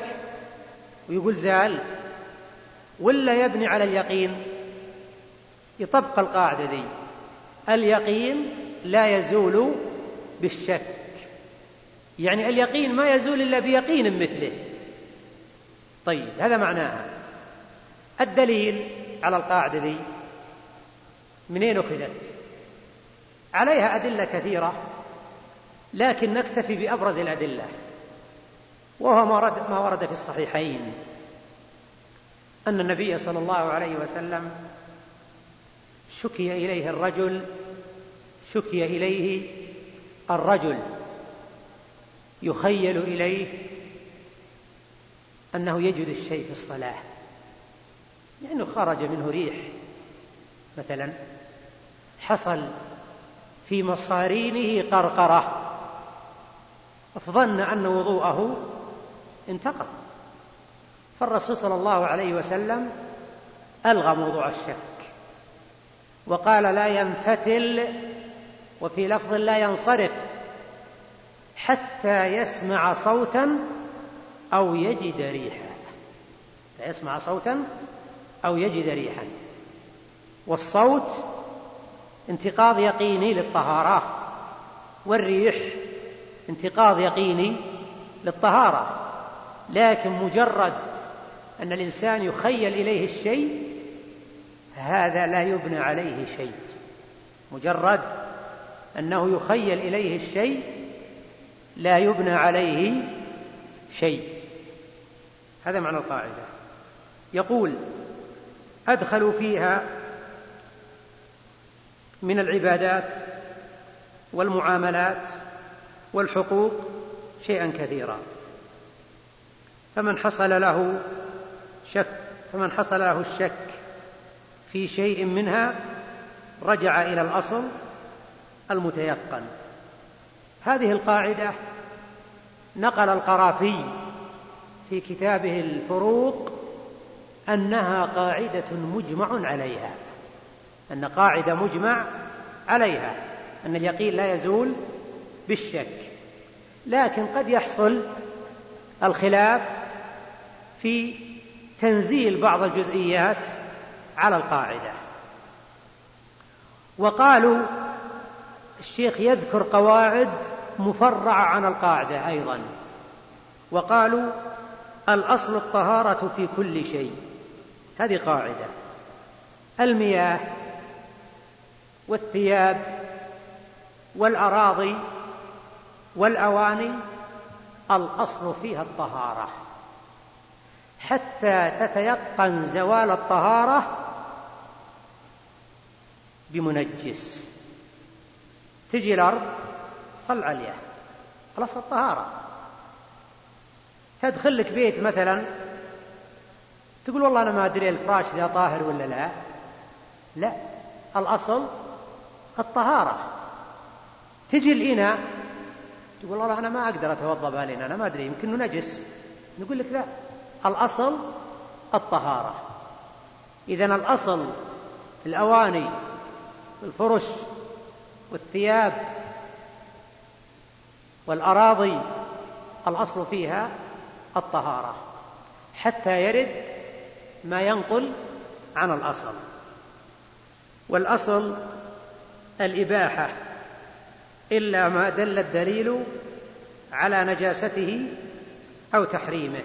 ويقول زال؟ ولا يبني على اليقين؟ يطبق القاعدة دي اليقين لا يزول بالشك. يعني اليقين ما يزول إلا بيقين مثله. طيب هذا معناها. الدليل على القاعدة دي منين أخذت؟ عليها أدلة كثيرة لكن نكتفي بأبرز الأدلة وهو ما ورد, ما ورد في الصحيحين أن النبي صلى الله عليه وسلم شكي إليه الرجل شكي إليه الرجل يخيل إليه أنه يجد الشيء في الصلاة لأنه خرج منه ريح مثلا. حصل في مصارينه قرقرة فظن أن وضوءه انتقض فالرسول صلى الله عليه وسلم ألغى موضوع الشك وقال لا ينفتل وفي لفظ لا ينصرف حتى يسمع صوتا أو يجد ريحا. يسمع صوتا أو يجد ريحا والصوت انتقاض يقيني للطهارة. والريح انتقاض يقيني للطهارة. لكن مجرد أن الإنسان يخيل إليه الشيء هذا لا يبنى عليه شيء. مجرد أنه يخيل إليه الشيء لا يبنى عليه شيء. هذا معنى القاعدة. يقول أدخلوا فيها من العبادات والمعاملات والحقوق شيئا كثيرا. فمن حصل له شك فمن حصل له الشك في شيء منها رجع إلى الأصل المتيقن. هذه القاعدة نقل القرافي في كتابه الفروق أنها قاعدة مجمع عليها. أن قاعدة مجمع عليها أن اليقين لا يزول بالشك. لكن قد يحصل الخلاف في تنزيل بعض الجزئيات على القاعدة. وقالوا الشيخ يذكر قواعد مفرعة عن القاعدة أيضا. وقالوا الأصل الطهارة في كل شيء. هذه قاعدة. المياه والثياب والأراضي والأواني الأصل فيها الطهارة. حتى تتيقن زوال الطهارة بمنجس. تجي الأرض صل عليها. خلاص الطهارة. تدخل لك بيت مثلا تقول والله أنا ما أدري الفراش ذا طاهر ولا لا. لا الأصل الطهارة. تجي الإناء تقول والله أنا ما أقدر أتوضأ بالإناء أنا ما أدري يمكن نجس. نقول لك لا الأصل الطهارة. إذا الأصل الأواني الفرش والثياب والأراضي الأصل فيها الطهارة حتى يرد ما ينقل عن الأصل. والأصل الإباحة إلا ما دل الدليل على نجاسته أو تحريمه.